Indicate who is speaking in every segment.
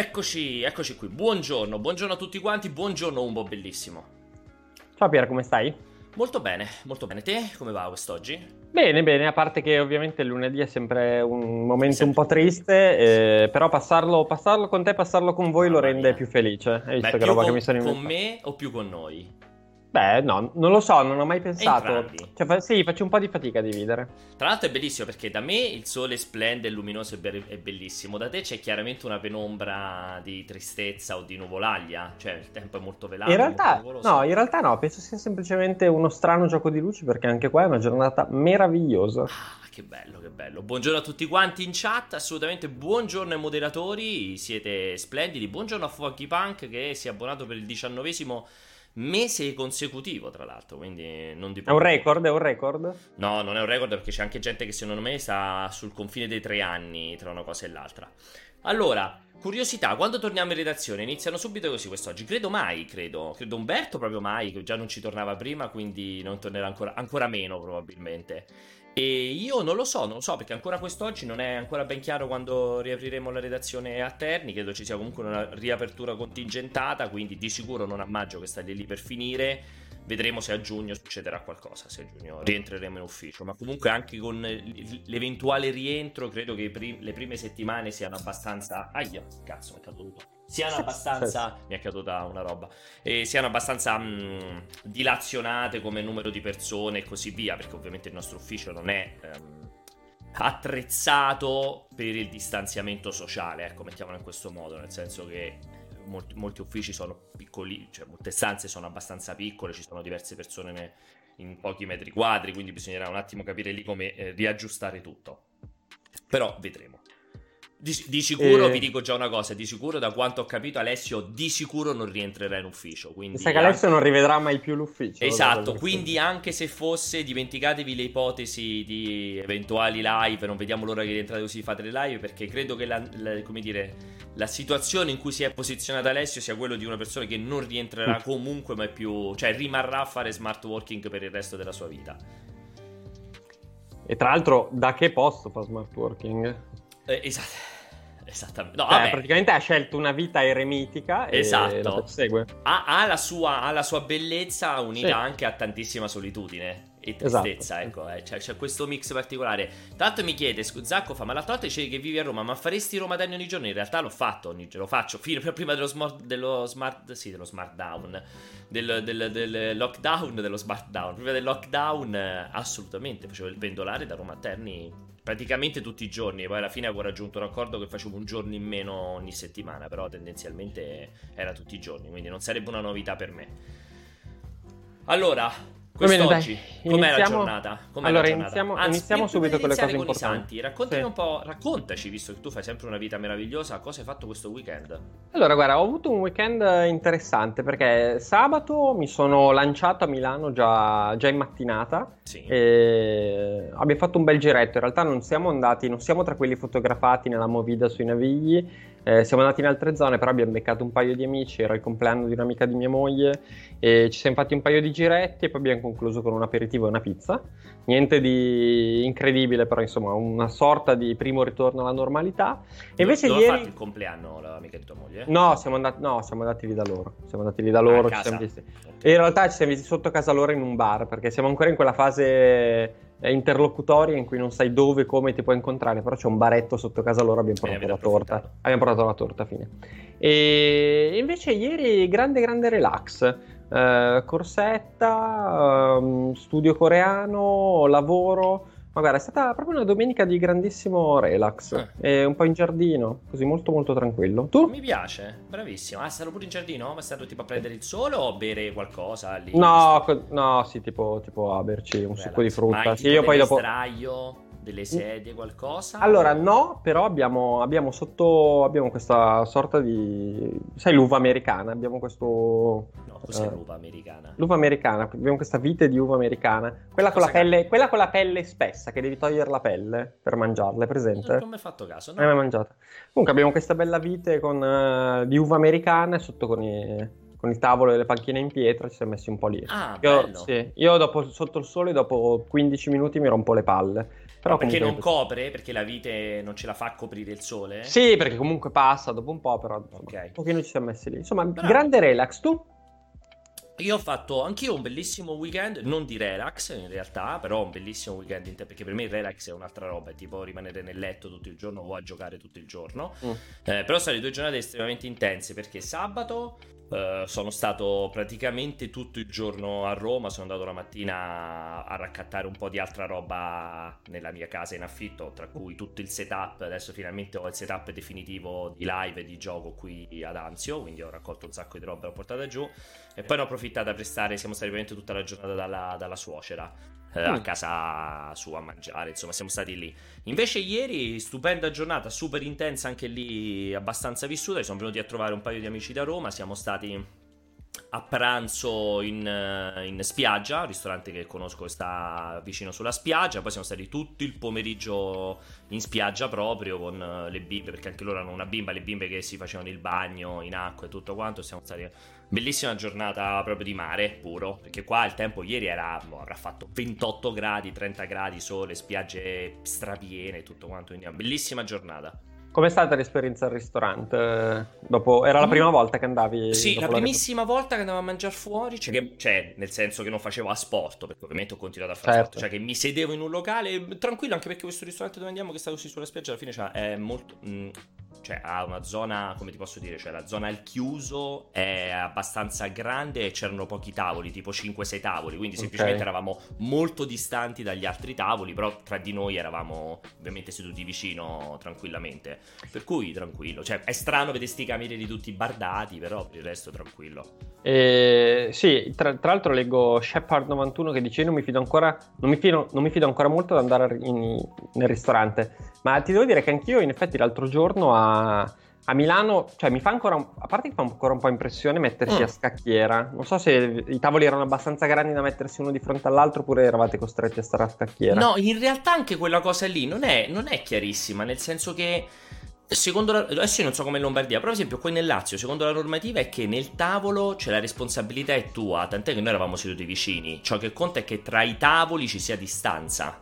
Speaker 1: Eccoci, eccoci qui. Buongiorno, buongiorno a tutti quanti, buongiorno Umbo bellissimo.
Speaker 2: Ciao Pier, come stai?
Speaker 1: Molto bene, molto bene. Te come va quest'oggi?
Speaker 2: Bene, bene, a parte che ovviamente il lunedì è sempre un momento sempre. un po' triste, eh, però passarlo, passarlo, con te, passarlo con voi Mamma lo rende mia. più felice. Hai visto
Speaker 1: Beh,
Speaker 2: che roba
Speaker 1: con,
Speaker 2: che mi sono
Speaker 1: Con me o più con noi?
Speaker 2: Beh, no, non lo so, non ho mai pensato. Cioè, fa- sì, faccio un po' di fatica a dividere.
Speaker 1: Tra l'altro è bellissimo perché da me il sole splende, è luminoso e be- è bellissimo. Da te c'è chiaramente una penombra di tristezza o di nuvolaglia. Cioè, il tempo è molto velato.
Speaker 2: In realtà, no, in realtà no, penso sia semplicemente uno strano gioco di luci perché anche qua è una giornata meravigliosa.
Speaker 1: Ah, che bello, che bello. Buongiorno a tutti quanti in chat, assolutamente buongiorno ai moderatori, siete splendidi. Buongiorno a Funky Punk che si è abbonato per il diciannovesimo mese consecutivo, tra l'altro. Quindi non di
Speaker 2: È un record? È un record?
Speaker 1: No, non è un record perché c'è anche gente che secondo me sta sul confine dei tre anni tra una cosa e l'altra. Allora, curiosità, quando torniamo in redazione iniziano subito così quest'oggi? Credo mai, credo. Credo Umberto proprio mai, che già non ci tornava prima, quindi non tornerà ancora, ancora meno probabilmente. E io non lo so, non lo so perché ancora quest'oggi non è ancora ben chiaro quando riapriremo la redazione a Terni, credo ci sia comunque una riapertura contingentata, quindi di sicuro non a maggio che sta lì per finire, vedremo se a giugno succederà qualcosa, se a giugno rientreremo in ufficio, ma comunque anche con l'eventuale rientro credo che le prime settimane siano abbastanza... Aia, cazzo, mi è caduto siano abbastanza. mi è caduta una roba. E siano abbastanza mh, dilazionate come numero di persone e così via. Perché ovviamente il nostro ufficio non è um, attrezzato per il distanziamento sociale. Ecco, mettiamolo in questo modo. Nel senso che molti, molti uffici sono piccoli, cioè molte stanze sono abbastanza piccole, ci sono diverse persone ne, in pochi metri quadri. Quindi bisognerà un attimo capire lì come eh, riaggiustare tutto. Però vedremo. Di, di sicuro e... vi dico già una cosa: di sicuro, da quanto ho capito, Alessio di sicuro non rientrerà in ufficio. Quindi
Speaker 2: sa che Alessio anche... non rivedrà mai più l'ufficio.
Speaker 1: Esatto. Quindi, anche se fosse, dimenticatevi le ipotesi di eventuali live. Non vediamo l'ora che rientrate così fate le live. Perché credo che la, la, dire, la, situazione in cui si è posizionato Alessio sia quello di una persona che non rientrerà mm. comunque, ma è più, cioè rimarrà a fare smart working per il resto della sua vita.
Speaker 2: E tra l'altro, da che posto fa smart working?
Speaker 1: Eh, esatto. Esattamente. No,
Speaker 2: cioè, praticamente ha scelto una vita eremitica e esatto. la segue.
Speaker 1: Ha, ha, la sua, ha, la sua, bellezza unita sì. anche a tantissima solitudine e tristezza, esatto. ecco, eh. cioè, c'è questo mix particolare. L'altro mi chiede, Zacco fa, ma l'altra volta dicevi che vivi a Roma, ma faresti Roma Terni ogni giorno? In realtà l'ho fatto ogni giorno, lo faccio, fino, prima dello smart, dello smart, sì, dello smart down, del, del, del, lockdown, dello smart down, prima del lockdown assolutamente, facevo il pendolare da Roma a Terni praticamente tutti i giorni. Poi alla fine avevo raggiunto un accordo che facevo un giorno in meno ogni settimana, però tendenzialmente era tutti i giorni, quindi non sarebbe una novità per me. Allora, Quest'oggi, com'è la giornata? Com'è
Speaker 2: allora,
Speaker 1: la giornata?
Speaker 2: iniziamo, Anzi, iniziamo subito con le cose con importanti.
Speaker 1: Raccontami sì. un po', raccontaci, visto che tu fai sempre una vita meravigliosa, cosa hai fatto questo weekend?
Speaker 2: Allora, guarda, ho avuto un weekend interessante perché sabato mi sono lanciato a Milano già, già in mattinata. Sì. E abbiamo fatto un bel giretto. In realtà non siamo andati, non siamo tra quelli fotografati nella movida sui navigli eh, siamo andati in altre zone, però abbiamo beccato un paio di amici, era il compleanno di un'amica di mia moglie e ci siamo fatti un paio di giretti e poi abbiamo concluso con un aperitivo e una pizza. Niente di incredibile, però insomma una sorta di primo ritorno alla normalità.
Speaker 1: E invece non ieri... fatto il compleanno l'amica di tua moglie?
Speaker 2: No, siamo andati, no, siamo andati lì da loro. Siamo andati lì da loro, ah, ci siamo visti. Okay. in realtà ci siamo visti sotto casa loro in un bar, perché siamo ancora in quella fase interlocutoria in cui non sai dove come ti puoi incontrare, però c'è un baretto sotto casa loro, abbiamo portato la torta. Abbiamo portato la torta, fine. E invece ieri grande grande relax. Uh, corsetta, uh, studio coreano, lavoro ma guarda, è stata proprio una domenica di grandissimo relax. Eh. Un po' in giardino, così molto molto tranquillo. Tu?
Speaker 1: Mi piace, bravissimo. Ah, è stato pure in giardino? Ma è stato tipo a prendere il sole o a bere qualcosa lì?
Speaker 2: No, co- no, sì, tipo, tipo a berci un relax. succo di frutta. Sì, io poi dopo...
Speaker 1: Straio? Delle sedie, qualcosa?
Speaker 2: Allora, no, però abbiamo, abbiamo, sotto abbiamo questa sorta di. Sai, l'uva americana. Abbiamo questo.
Speaker 1: No, cos'è uh, l'uva americana?
Speaker 2: L'uva americana, abbiamo questa vite di uva americana. Quella con, pelle, quella con, la pelle, spessa, che devi togliere la pelle per mangiarla, è presente? Non
Speaker 1: ho mai fatto caso,
Speaker 2: no? Non hai mai mangiata. Comunque abbiamo questa bella vite con, uh, di uva americana sotto con i con il tavolo e le panchine in pietra ci siamo messi un po' lì.
Speaker 1: Ah,
Speaker 2: io, sì, io dopo, sotto il sole, dopo 15 minuti mi rompo le palle.
Speaker 1: Però perché non copre? Perché la vite non ce la fa coprire il sole?
Speaker 2: Sì, perché comunque passa dopo un po', però okay. un pochino ci siamo messi lì. Insomma, Bravo. grande relax. Tu?
Speaker 1: Io ho fatto anch'io un bellissimo weekend, non di relax in realtà, però un bellissimo weekend in te, perché per me il relax è un'altra roba, è tipo rimanere nel letto tutto il giorno o a giocare tutto il giorno. Mm. Eh, però sono state due giornate estremamente intense perché sabato Uh, sono stato praticamente tutto il giorno a Roma, sono andato la mattina a raccattare un po' di altra roba nella mia casa in affitto, tra cui tutto il setup, adesso finalmente ho il setup definitivo di live e di gioco qui ad Anzio, quindi ho raccolto un sacco di roba e l'ho portata giù. E poi ne ho approfittato a prestare, siamo stati veramente tutta la giornata dalla, dalla suocera eh, a mm. casa sua a mangiare, insomma siamo stati lì. Invece ieri stupenda giornata, super intensa anche lì, abbastanza vissuta, sono venuti a trovare un paio di amici da Roma, siamo stati a pranzo in, eh, in, spiaggia, ristorante che conosco che sta vicino sulla spiaggia, poi siamo stati tutto il pomeriggio in spiaggia proprio con eh, le bimbe, perché anche loro hanno una bimba, le bimbe che si facevano il bagno in acqua e tutto quanto, siamo stati bellissima giornata proprio di mare puro, perché qua il tempo ieri era, boh, avrà fatto 28 gradi, 30 gradi, sole, spiagge strapiene e tutto quanto, quindi una bellissima giornata.
Speaker 2: Com'è stata l'esperienza al ristorante? Dopo, era la mm. prima volta che andavi?
Speaker 1: Sì, la primissima la... volta che andavo a mangiare fuori, cioè, che, cioè, nel senso che non facevo asporto, perché ovviamente ho continuato a fare certo. sport, cioè che mi sedevo in un locale tranquillo, anche perché questo ristorante dove andiamo, che sta così sulla spiaggia, alla fine cioè, è molto... Mh, mm, cioè ha una zona, come ti posso dire, cioè la zona al chiuso è abbastanza grande e c'erano pochi tavoli, tipo 5-6 tavoli, quindi semplicemente okay. eravamo molto distanti dagli altri tavoli, però tra di noi eravamo ovviamente seduti vicino tranquillamente. Per cui tranquillo, cioè è strano vedere sti camerieri tutti bardati, però per il resto tranquillo.
Speaker 2: Eh, sì, tra, tra, l'altro leggo Shepard91 che dice non mi fido ancora, non mi fido, non mi fido ancora molto ad andare in, nel ristorante, ma ti devo dire che anch'io in effetti l'altro giorno a, a Milano, cioè mi fa ancora, a parte che fa ancora un po' impressione mettersi mm. a scacchiera, non so se i tavoli erano abbastanza grandi da mettersi uno di fronte all'altro oppure eravate costretti a stare a scacchiera.
Speaker 1: No, in realtà anche quella cosa lì non è, non è chiarissima, nel senso che Secondo la, adesso io non so come in Lombardia, però ad esempio qui nel Lazio, secondo la normativa è che nel tavolo c'è la responsabilità è tua, tant'è che noi eravamo seduti vicini. Ciò che conta è che tra i tavoli ci sia distanza.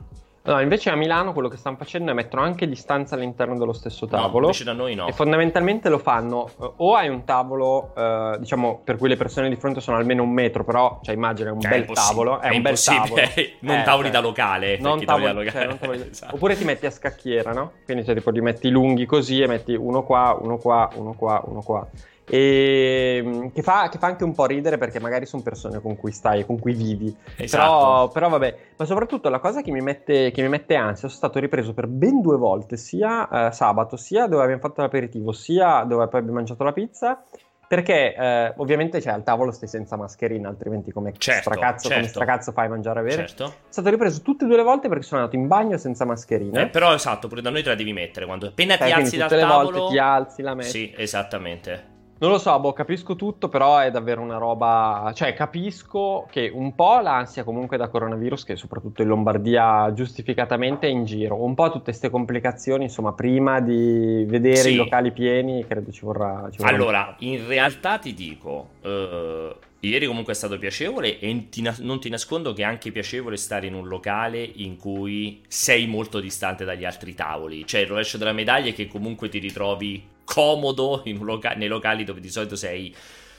Speaker 2: No, invece a Milano quello che stanno facendo è mettono anche distanza all'interno dello stesso tavolo. No,
Speaker 1: invece da noi no.
Speaker 2: E fondamentalmente lo fanno eh, o hai un tavolo, eh, diciamo, per cui le persone di fronte sono almeno un metro, però, cioè immagina, è un cioè, bel tavolo. È, è un bel tavolo.
Speaker 1: non
Speaker 2: eh,
Speaker 1: tavoli cioè, da locale.
Speaker 2: Non tavoli, da locale. Cioè, tavoli... esatto. Oppure ti metti a scacchiera, no? Quindi cioè, tipo li metti lunghi così e metti uno qua, uno qua, uno qua, uno qua e mm, che fa, che fa, anche un po' ridere perché magari sono persone con cui stai, con cui vivi. Esatto. Però, però, vabbè, ma soprattutto la cosa che mi, mette, che mi mette ansia, sono stato ripreso per ben due volte, sia eh, sabato, sia dove abbiamo fatto l'aperitivo, sia dove poi abbiamo mangiato la pizza. Perché eh, ovviamente cioè, al tavolo stai senza mascherina, altrimenti come, certo, stracazzo, certo. come stracazzo fai a mangiare a bere? Certo. Sono stato ripreso tutte e due le volte perché sono andato in bagno senza mascherina.
Speaker 1: Eh, però esatto, pure da noi te la devi mettere. Quando appena eh, ti alzi dal tavolo...
Speaker 2: volte ti alzi, la metti.
Speaker 1: Sì, esattamente.
Speaker 2: Non lo so, boh, capisco tutto, però è davvero una roba. Cioè, capisco che un po' l'ansia comunque da coronavirus, che soprattutto in Lombardia giustificatamente è in giro, un po' tutte queste complicazioni, insomma, prima di vedere sì. i locali pieni, credo ci vorrà. Ci vorrà
Speaker 1: allora, in realtà ti dico. Uh, ieri comunque è stato piacevole e ti, non ti nascondo che è anche piacevole stare in un locale in cui sei molto distante dagli altri tavoli. Cioè, il rovescio della medaglia è che comunque ti ritrovi comodo loca- nei locali dove di solito sei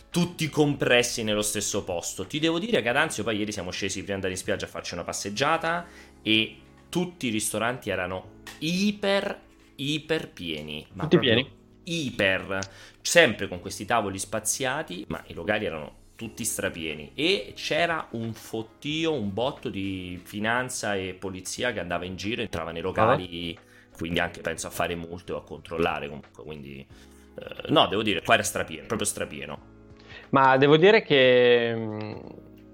Speaker 1: tutti compressi nello stesso posto. Ti devo dire che ad Anzio poi ieri siamo scesi prima di andare in spiaggia a farci una passeggiata e tutti i ristoranti erano iper iper pieni.
Speaker 2: Ma tutti pieni?
Speaker 1: Iper, sempre con questi tavoli spaziati, ma i locali erano tutti strapieni e c'era un fottio, un botto di finanza e polizia che andava in giro, entrava nei locali ah quindi anche penso a fare multe o a controllare comunque, quindi eh, no, devo dire, qua era strapieno, proprio strapieno.
Speaker 2: Ma devo dire che mm,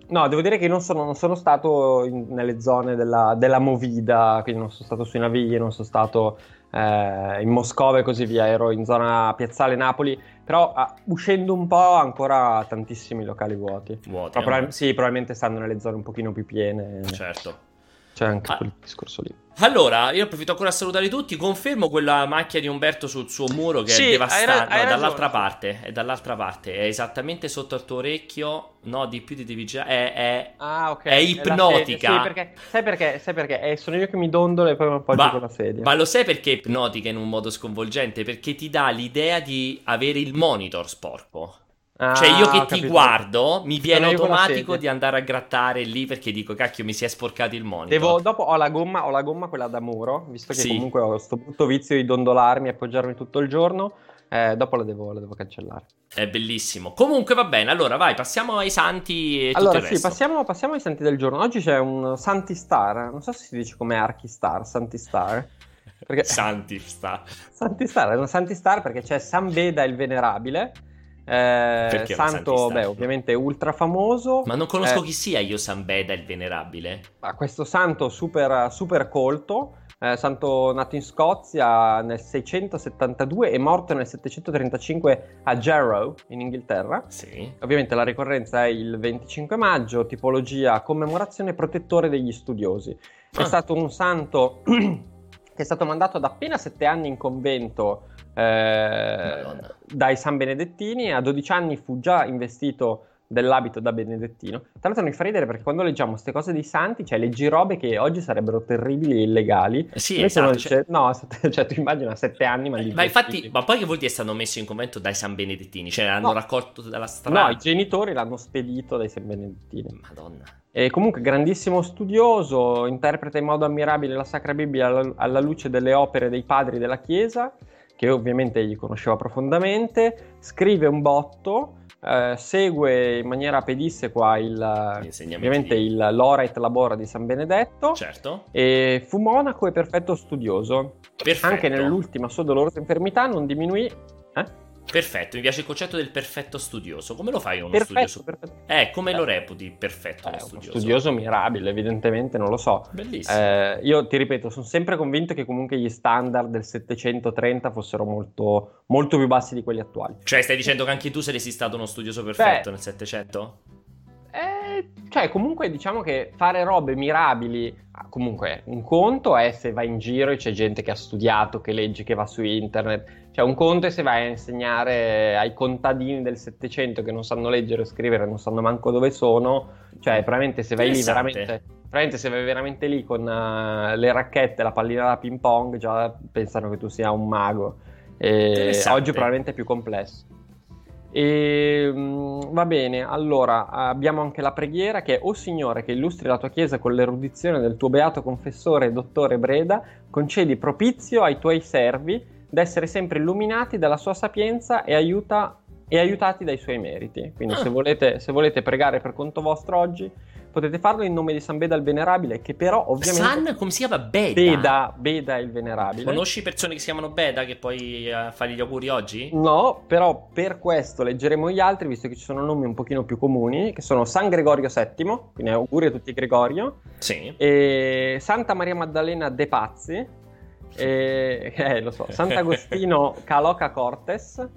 Speaker 2: no, devo dire che non sono, non sono stato in, nelle zone della, della, Movida, quindi non sono stato sui Navigli, non sono stato eh, in Moscova e così via, ero in zona piazzale Napoli, però ah, uscendo un po' ancora tantissimi locali vuoti.
Speaker 1: Vuoti.
Speaker 2: Probabil- sì, probabilmente stanno nelle zone un pochino più piene.
Speaker 1: Certo.
Speaker 2: C'è anche ah. quel discorso lì.
Speaker 1: Allora, io approfitto ancora a salutare tutti. Confermo quella macchia di Umberto sul suo muro che sì, è devastante. No, è dall'altra parte. È dall'altra parte. È esattamente sotto il tuo orecchio. No, di più di devi girare. È, è,
Speaker 2: ah, okay.
Speaker 1: è ipnotica.
Speaker 2: Sì, perché, sai perché? Sai perché? Eh, sono io che mi dondolo e poi mi appoggio con la sedia.
Speaker 1: Ma lo sai perché è ipnotica in un modo sconvolgente? Perché ti dà l'idea di avere il monitor sporco. Ah, cioè, io che ti guardo, mi viene automatico di andare a grattare lì perché dico, cacchio, mi si è sporcato il monitor.
Speaker 2: Devo, dopo ho la gomma, ho la gomma quella da muro, visto che sì. comunque ho questo brutto vizio di dondolarmi e appoggiarmi tutto il giorno. Eh, dopo la devo, la devo, cancellare.
Speaker 1: È bellissimo. Comunque va bene. Allora, vai, passiamo ai santi. E
Speaker 2: allora, sì, passiamo, passiamo, ai santi del giorno. Oggi c'è un Santi Star. Non so se si dice come Archi Star, Santi Star.
Speaker 1: Perché... Santi Star.
Speaker 2: Santi Star, è un Santi Star perché c'è San Beda il Venerabile eh, santo, beh, ovviamente ultra famoso.
Speaker 1: Ma non conosco eh, chi sia io San Beda il Venerabile.
Speaker 2: Questo santo super, super colto, eh, santo nato in Scozia nel 672 e morto nel 735 a Jarrow in Inghilterra.
Speaker 1: Sì.
Speaker 2: Ovviamente la ricorrenza è il 25 maggio, tipologia commemorazione protettore degli studiosi. È ah. stato un santo che è stato mandato da appena sette anni in convento eh, dai San Benedettini a 12 anni fu già investito dell'abito da benedettino. Tra l'altro mi fa ridere perché quando leggiamo queste cose dei santi, cioè leggi robe che oggi sarebbero terribili e illegali.
Speaker 1: Eh sì, esatto.
Speaker 2: Dice, cioè... No, cioè tu immagina sette anni, ma...
Speaker 1: Ma infatti, ma poi che vuol dire stanno messi in convento dai San Benedettini? Cioè l'hanno no. raccolto dalla strada?
Speaker 2: No, i genitori l'hanno spedito dai San Benedettini.
Speaker 1: Madonna.
Speaker 2: E comunque grandissimo studioso, interpreta in modo ammirabile la Sacra Bibbia alla, alla luce delle opere dei padri della Chiesa che ovviamente egli conosceva profondamente, scrive un botto, eh, segue in maniera pedissequa il, ovviamente il l'Orate Labora di San Benedetto
Speaker 1: certo.
Speaker 2: e fu monaco e perfetto studioso.
Speaker 1: Perfetto.
Speaker 2: Anche nell'ultima sua dolorosa infermità non diminuì... Eh?
Speaker 1: Perfetto, mi piace il concetto del perfetto studioso. Come lo fai uno
Speaker 2: perfetto,
Speaker 1: studioso?
Speaker 2: Perfetto.
Speaker 1: Eh, come eh. lo reputi perfetto
Speaker 2: eh,
Speaker 1: studioso?
Speaker 2: studioso mirabile, evidentemente, non lo so.
Speaker 1: Bellissimo.
Speaker 2: Eh, io ti ripeto, sono sempre convinto che comunque gli standard del 730 fossero molto, molto più bassi di quelli attuali.
Speaker 1: Cioè, stai dicendo che anche tu saresti stato uno studioso perfetto Beh, nel 700?
Speaker 2: Eh, cioè, comunque diciamo che fare robe mirabili, comunque un conto è se vai in giro e c'è gente che ha studiato, che legge, che va su internet cioè, un conto è se vai a insegnare ai contadini del Settecento che non sanno leggere o scrivere, non sanno manco dove sono. Cioè, probabilmente se vai lì veramente. Probabilmente se vai veramente lì con uh, le racchette e la pallina da ping pong, già pensano che tu sia un mago. E oggi probabilmente è più complesso. E, mh, va bene, allora abbiamo anche la preghiera che è O Signore che illustri la tua Chiesa con l'erudizione del tuo beato confessore e dottore Breda, concedi propizio ai tuoi servi d'essere sempre illuminati dalla sua sapienza e, aiuta, e aiutati dai suoi meriti. Quindi, ah. se, volete, se, volete, pregare per conto vostro oggi, potete farlo in nome di San Beda il Venerabile, che però ovviamente.
Speaker 1: San, come si chiama? Beda.
Speaker 2: Beda, Beda il Venerabile.
Speaker 1: Conosci persone che si chiamano Beda che puoi uh, fargli gli auguri oggi?
Speaker 2: No, però per questo leggeremo gli altri, visto che ci sono nomi un pochino più comuni, che sono San Gregorio VII, quindi auguri a tutti Gregorio.
Speaker 1: Sì.
Speaker 2: E Santa Maria Maddalena De Pazzi e, eh, lo so, Sant'Agostino Caloca Cortes,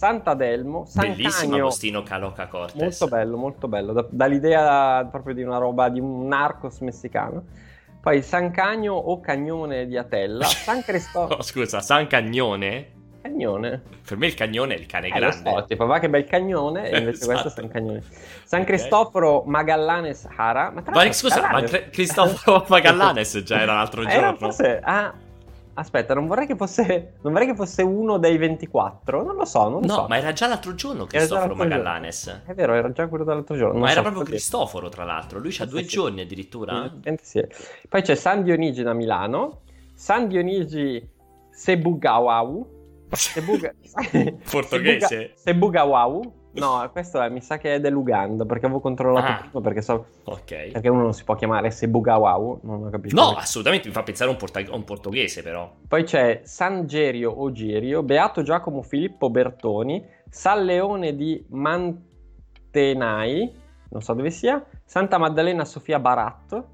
Speaker 2: Sant'Adelmo, San
Speaker 1: Bellissimo
Speaker 2: Cagno,
Speaker 1: Agostino Caloca Cortes.
Speaker 2: Molto bello, molto bello, da, dall'idea proprio di una roba, di un narcos messicano. Poi San Cagno o Cagnone di Atella, San Cristoforo...
Speaker 1: oh, scusa, San Cagnone?
Speaker 2: Cagnone.
Speaker 1: Per me il cagnone è il cane
Speaker 2: eh,
Speaker 1: grande.
Speaker 2: Lo so, tipo, va che bel cagnone, e invece esatto. questo è San Cagnone. San okay. Cristoforo Magallanes Hara. Ma,
Speaker 1: ma scusa, ma Cristoforo Magallanes già era l'altro giorno. Era
Speaker 2: forse... Ah, Aspetta, non vorrei che fosse. Non vorrei che fosse uno dei 24. Non lo so, non lo
Speaker 1: no,
Speaker 2: so.
Speaker 1: ma era già l'altro giorno Cristoforo Magallanes.
Speaker 2: Giorno. È vero, era già quello dell'altro giorno. Non
Speaker 1: ma
Speaker 2: so
Speaker 1: era proprio Cristoforo, tra l'altro. Lui c'ha due sì. giorni addirittura.
Speaker 2: Sì, Poi c'è San Dionigi da Milano. San Dionigi Sebugawau.
Speaker 1: Sebuga... Portoghese.
Speaker 2: Sebugawau No, questo è, mi sa che è dell'Uganda, perché avevo controllato ah, prima, perché, so,
Speaker 1: okay.
Speaker 2: perché uno non si può chiamare Sebugawau, non ho capito.
Speaker 1: No, perché. assolutamente, mi fa pensare a un, porta- un, portoghese però.
Speaker 2: Poi c'è San Gerio o Girio, Beato Giacomo Filippo Bertoni, San Leone di Mantenai, non so dove sia, Santa Maddalena Sofia Barat,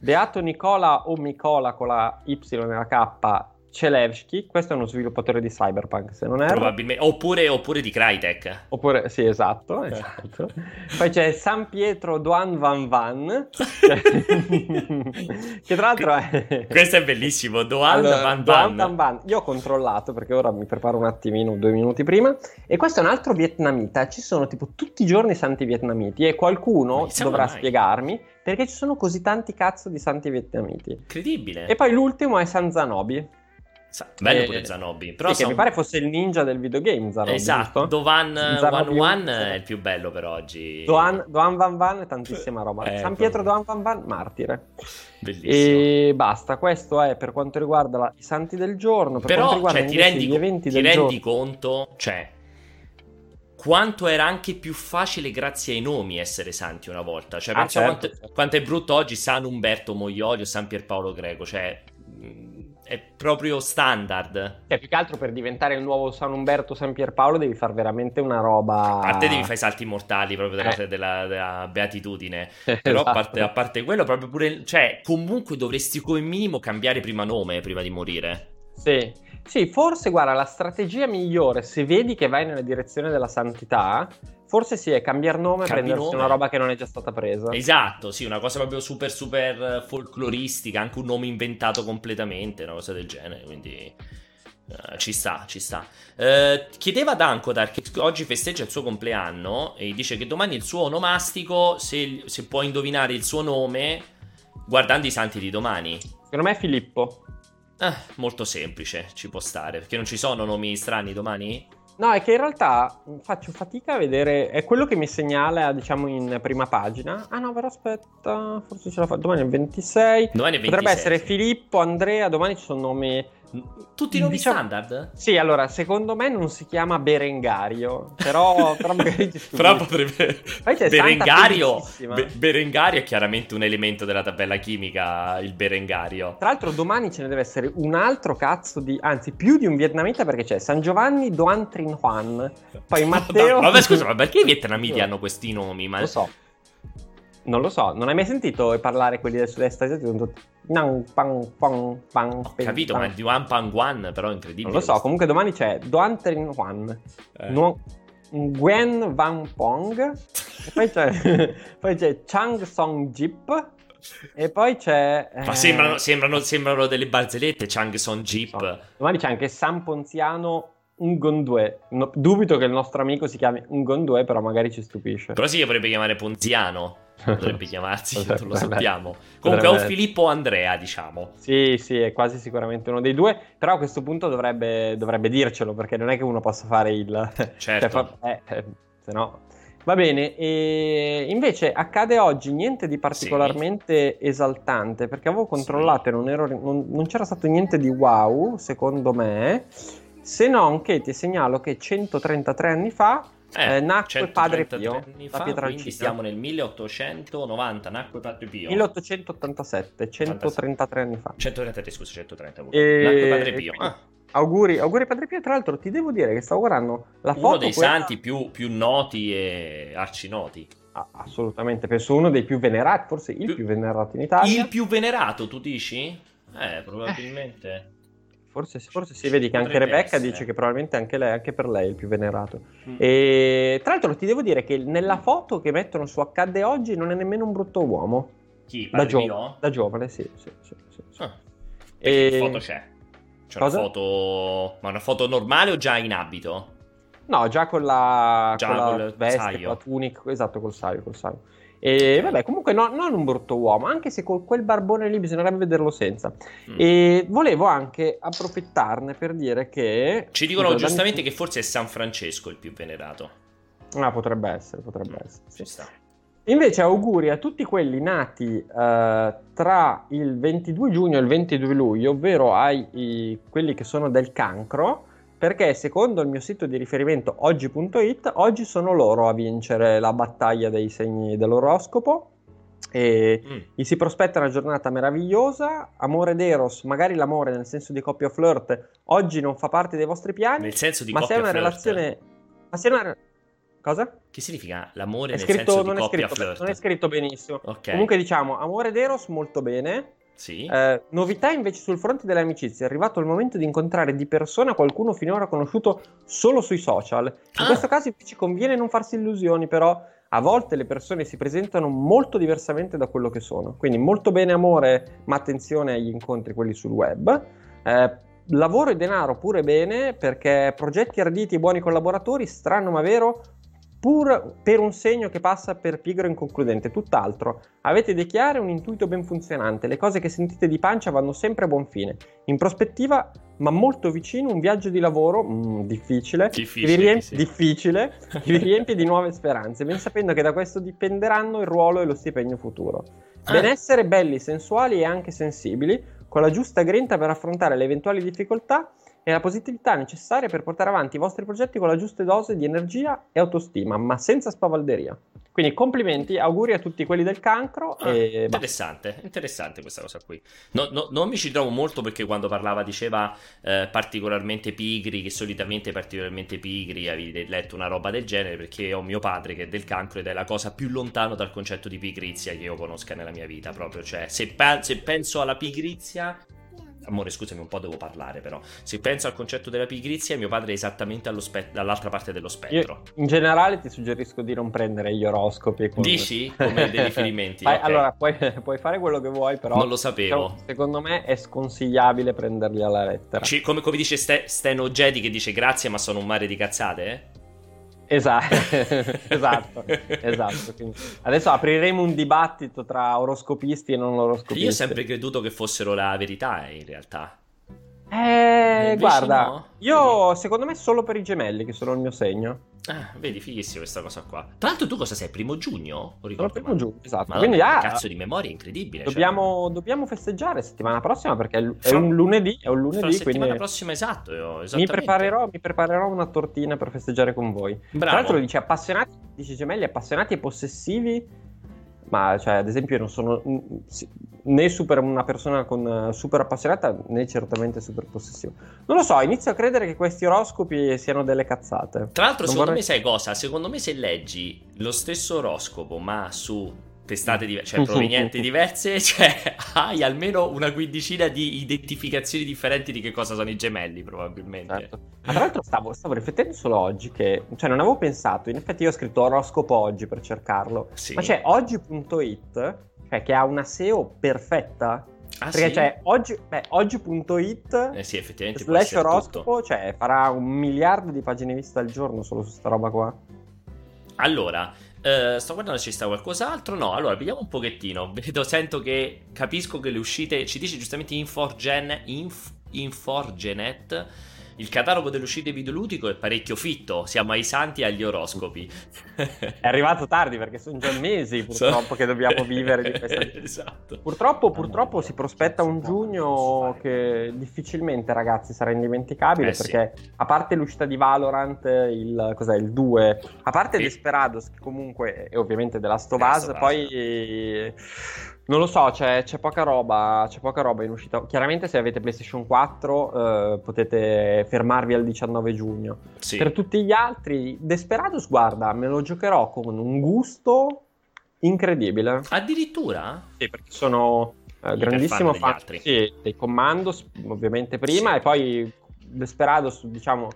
Speaker 2: Beato Nicola o Micola con la Y e la K Celevsky, questo è uno sviluppatore di Cyberpunk, se non è.
Speaker 1: Probabilmente, oppure, oppure, di Crytek.
Speaker 2: Oppure, sì, esatto, esatto. Poi c'è San Pietro Duan Van Van, che tra l'altro è...
Speaker 1: Questo è bellissimo, Duan allora, Van Van. Van Van.
Speaker 2: Io ho controllato, perché ora mi preparo un attimino, due minuti prima, e questo è un altro vietnamita, ci sono tipo tutti i giorni santi vietnamiti, e qualcuno dovrà mai. spiegarmi perché ci sono così tanti cazzo di santi vietnamiti.
Speaker 1: Incredibile.
Speaker 2: E poi l'ultimo è San Zanobi.
Speaker 1: Bello eh, pure Zanobi. Però
Speaker 2: sì, son... che mi pare fosse il ninja del videogame. Zanobi,
Speaker 1: esatto.
Speaker 2: Giusto?
Speaker 1: Dovan One One è il più bello per oggi.
Speaker 2: Doan, Doan Van Van è tantissima roba. Eh, San Pietro Doan Van Van, martire.
Speaker 1: Bellissimo.
Speaker 2: E basta. Questo è per quanto riguarda la... i santi del giorno. Per
Speaker 1: però, riguarda cioè, ti rendi, gli eventi ti rendi conto, cioè, quanto era anche più facile grazie ai nomi essere santi una volta. Cioè, ah, pensa certo, quanto, certo. quanto, è brutto oggi San Umberto Moglioglio, San Pierpaolo Greco. Cioè è proprio standard.
Speaker 2: Cioè, più che altro per diventare il nuovo San Umberto San Pierpaolo devi fare veramente una roba.
Speaker 1: A te devi fare i salti mortali proprio della, eh. della, della beatitudine. Però esatto. a, parte, a, parte, quello, proprio pure. Cioè, comunque dovresti come minimo cambiare prima nome prima di morire.
Speaker 2: Sì. Sì, forse guarda, la strategia migliore, se vedi che vai nella direzione della santità, forse sì, è cambiare nome e prendersi nome. una roba che non è già stata presa.
Speaker 1: Esatto, sì, una cosa proprio super super folcloristica, anche un nome inventato completamente, una cosa del genere, quindi uh, ci sta, ci sta. Uh, chiedeva ad Ankodar che oggi festeggia il suo compleanno e dice che domani il suo onomastico, se, se può indovinare il suo nome guardando i santi di domani.
Speaker 2: Secondo me è Filippo.
Speaker 1: Eh, molto semplice, ci può stare. Perché non ci sono nomi strani domani?
Speaker 2: No, è che in realtà faccio fatica a vedere. È quello che mi segnala, diciamo, in prima pagina. Ah, no, però aspetta, forse ce la fa. Domani è il 26. Domani è il 26. Potrebbe essere Filippo, Andrea. Domani ci sono nomi
Speaker 1: tutti i nomi diciamo, standard?
Speaker 2: Sì, allora, secondo me non si chiama Berengario, però, però magari ci
Speaker 1: Però potrebbe... Berengario, Be- Berengario è chiaramente un elemento della tabella chimica, il Berengario.
Speaker 2: Tra l'altro domani ce ne deve essere un altro cazzo di... anzi, più di un vietnamita perché c'è San Giovanni Doan Trin Juan, poi Matteo...
Speaker 1: vabbè, scusa, ma perché i vietnamiti hanno questi nomi? Ma...
Speaker 2: Lo so. Non lo so, non hai mai sentito parlare quelli del sud-est asiatico?
Speaker 1: Nan, pan, pan, pan, Ho capito, pan. ma è di Wan Pan Guan, però è incredibile.
Speaker 2: Non lo so, comunque domani c'è Doan Trin Juan, eh. Nuo, Gwen Van Pong, poi c'è, poi c'è Chang Song Jip, e poi c'è.
Speaker 1: Eh... Ma sembrano, sembrano, sembrano, delle barzellette. Chang Song Jeep. So.
Speaker 2: Domani c'è anche San Ponziano Ngondue. No, dubito che il nostro amico si chiami Ngondue, però magari ci stupisce.
Speaker 1: Però sì, potrebbe chiamare Ponziano. Potrebbe chiamarsi, non lo sappiamo. Comunque è un Filippo Andrea, diciamo.
Speaker 2: Sì, sì, è quasi sicuramente uno dei due. Però a questo punto dovrebbe, dovrebbe dircelo, perché non è che uno possa fare il...
Speaker 1: Certo.
Speaker 2: cioè, fa... eh, eh, se no... Va bene, e invece accade oggi niente di particolarmente sì. esaltante, perché avevo controllato sì. e non, ero, non, non c'era stato niente di wow, secondo me, se non che ti segnalo che 133 anni fa eh, eh, nacque Padre Pio
Speaker 1: fa, quindi siamo nel 1890 nacque Padre Pio.
Speaker 2: 1887 133 anni fa.
Speaker 1: 133 scusa 130 e... nacque Padre Pio ah.
Speaker 2: auguri, auguri Padre Pio. Tra l'altro ti devo dire che stavo guardando la
Speaker 1: uno
Speaker 2: foto
Speaker 1: dei quella... santi più, più, noti e arcinoti.
Speaker 2: Ah, assolutamente penso uno dei più venerati forse il più, più venerato in Italia.
Speaker 1: Il più venerato tu dici? eh probabilmente. Eh.
Speaker 2: Forse, forse si vedi che anche Rebecca essere. dice che probabilmente anche, lei, anche per lei è il più venerato. Mm. E tra l'altro ti devo dire che nella foto che mettono su Accadde oggi non è nemmeno un brutto uomo.
Speaker 1: Chi?
Speaker 2: Da, gio- da giovane, sì. sì, sì, sì, sì.
Speaker 1: Ah. E... Che foto c'è? C'è Cosa? una foto... Ma una foto normale o già in abito?
Speaker 2: No, già con la, già con la veste, saio. con la tunica, esatto, col saio, col saio. E vabbè, comunque no, non un brutto uomo, anche se con quel barbone lì bisognerebbe vederlo senza. Mm. E volevo anche approfittarne per dire che...
Speaker 1: Ci dicono giustamente che forse è San Francesco il più venerato.
Speaker 2: Ah, potrebbe essere, potrebbe mm. essere. Ci sta. Invece auguri a tutti quelli nati uh, tra il 22 giugno e il 22 luglio, ovvero ai i, quelli che sono del cancro, perché secondo il mio sito di riferimento oggi.it, oggi sono loro a vincere la battaglia dei segni dell'oroscopo e mm. gli si prospetta una giornata meravigliosa, amore d'eros, magari l'amore nel senso di coppia flirt, oggi non fa parte dei vostri piani,
Speaker 1: nel senso di
Speaker 2: ma
Speaker 1: coppia
Speaker 2: se è una relazione... Ma se è una... Cosa?
Speaker 1: Che significa l'amore è nel scritto, senso di coppia
Speaker 2: scritto, flirt? Non è scritto benissimo. Okay. Comunque diciamo, amore d'eros molto bene,
Speaker 1: Sì.
Speaker 2: Eh, novità invece sul fronte delle amicizie. È arrivato il momento di incontrare di persona qualcuno finora conosciuto solo sui social. In ah. questo caso invece conviene non farsi illusioni, però a volte le persone si presentano molto diversamente da quello che sono. Quindi molto bene amore, ma attenzione agli incontri quelli sul web. Eh, lavoro e denaro pure bene perché progetti arditi e buoni collaboratori, strano ma vero, pur per un segno che passa per pigro e inconcludente, tutt'altro. Avete idee chiare e un intuito ben funzionante, le cose che sentite di pancia vanno sempre a buon fine. In prospettiva, ma molto vicino, un viaggio di lavoro mm, difficile, difficile, che vi riempie, sì. difficile che vi riempie di nuove speranze, ben sapendo che da questo dipenderanno il ruolo e lo stipendio futuro. Ah. Benessere belli, sensuali e anche sensibili, con la giusta grinta per affrontare le eventuali difficoltà e la positività necessaria per portare avanti i vostri progetti con la giusta dose di energia e autostima, ma senza spavalderia. Quindi complimenti, auguri a tutti quelli del cancro. Ah,
Speaker 1: interessante, basta. interessante questa cosa qui. No, no, non mi ci trovo molto perché quando parlava diceva eh, particolarmente pigri, che solitamente particolarmente pigri, avevi letto una roba del genere perché ho mio padre che è del cancro ed è la cosa più lontana dal concetto di pigrizia che io conosca nella mia vita. Proprio, cioè, se, pe- se penso alla pigrizia, Amore, scusami, un po' devo parlare, però. Se penso al concetto della pigrizia, mio padre è esattamente spe- dall'altra parte dello spettro.
Speaker 2: Io, in generale, ti suggerisco di non prendere gli oroscopi.
Speaker 1: Con... Dici? Come dei riferimenti.
Speaker 2: okay. Allora, puoi, puoi, fare quello che vuoi, però.
Speaker 1: Non lo sapevo.
Speaker 2: Diciamo, secondo me è sconsigliabile prenderli alla lettera.
Speaker 1: C- come, come, dice Ste- Steno Jedi, che dice grazie, ma sono un mare di cazzate, eh?
Speaker 2: Esatto, esatto, esatto. Adesso apriremo un dibattito tra oroscopisti e non oroscopisti.
Speaker 1: Io ho sempre creduto che fossero la verità, in realtà.
Speaker 2: Eh, guarda, no. io secondo me solo per i gemelli, che sono il mio segno.
Speaker 1: Ah, vedi, fighissima questa cosa qua. Tra l'altro, tu cosa sei? Primo giugno?
Speaker 2: Sono primo giugno, esatto.
Speaker 1: Ma Quindi, ah, cazzo di memoria incredibile.
Speaker 2: Cioè. Dobbiamo, cioè... dobbiamo festeggiare settimana prossima perché è, Fra... un lunedì. È un lunedì. La
Speaker 1: settimana
Speaker 2: quindi...
Speaker 1: prossima, esatto.
Speaker 2: Mi preparerò, mi preparerò, una tortina per festeggiare con voi. Bravo. Tra l'altro, dice appassionati, dice gemelli, appassionati e possessivi ma cioè, ad esempio io non sono né super una persona con, super appassionata né certamente super possessiva. Non lo so, inizio a credere che questi oroscopi siano delle cazzate.
Speaker 1: Tra l'altro, non secondo vorrei... me sai cosa? Secondo me se leggi lo stesso oroscopo ma su testate diverse, cioè provenienti diverse, cioè hai almeno una quindicina di identificazioni differenti di che cosa sono i gemelli, probabilmente.
Speaker 2: Certo. Ma tra l'altro stavo, stavo, riflettendo solo oggi che, cioè non avevo pensato, in effetti io ho scritto oroscopo oggi per cercarlo, sì. ma c'è oggi.it, cioè che ha una SEO perfetta. Ah, Perché sì? c'è oggi, beh, oggi.it
Speaker 1: eh sì, effettivamente
Speaker 2: slash oroscopo, cioè farà un miliardo di pagine viste al giorno solo su sta roba qua.
Speaker 1: Allora, Uh, sto guardando se ci sta qualcos'altro. No, allora vediamo un pochettino. Vedo, sento che capisco che le uscite. Ci dice giustamente Inforgen, Inf, Inforgenet il catalogo delle uscite videoludico è parecchio fitto, siamo ai santi e agli oroscopi.
Speaker 2: È arrivato tardi perché sono già mesi purtroppo che dobbiamo vivere di questa... esatto. Purtroppo, purtroppo si prospetta un giugno che difficilmente ragazzi sarà indimenticabile eh, perché sì. a parte l'uscita di Valorant, il, cos'è, il 2, a parte sì. Desperados che comunque è ovviamente della Stovaz, poi non lo so, c'è, c'è, poca roba, c'è poca roba in uscita. Chiaramente se avete PlayStation 4 eh, potete fermarvi al 19 giugno. Sì. Per tutti gli altri, Desperados, guarda, me lo giocherò con un gusto incredibile.
Speaker 1: Addirittura?
Speaker 2: Sì, perché sono eh, grandissimo fan sì, dei Commandos, ovviamente prima, sì. e poi Desperados, diciamo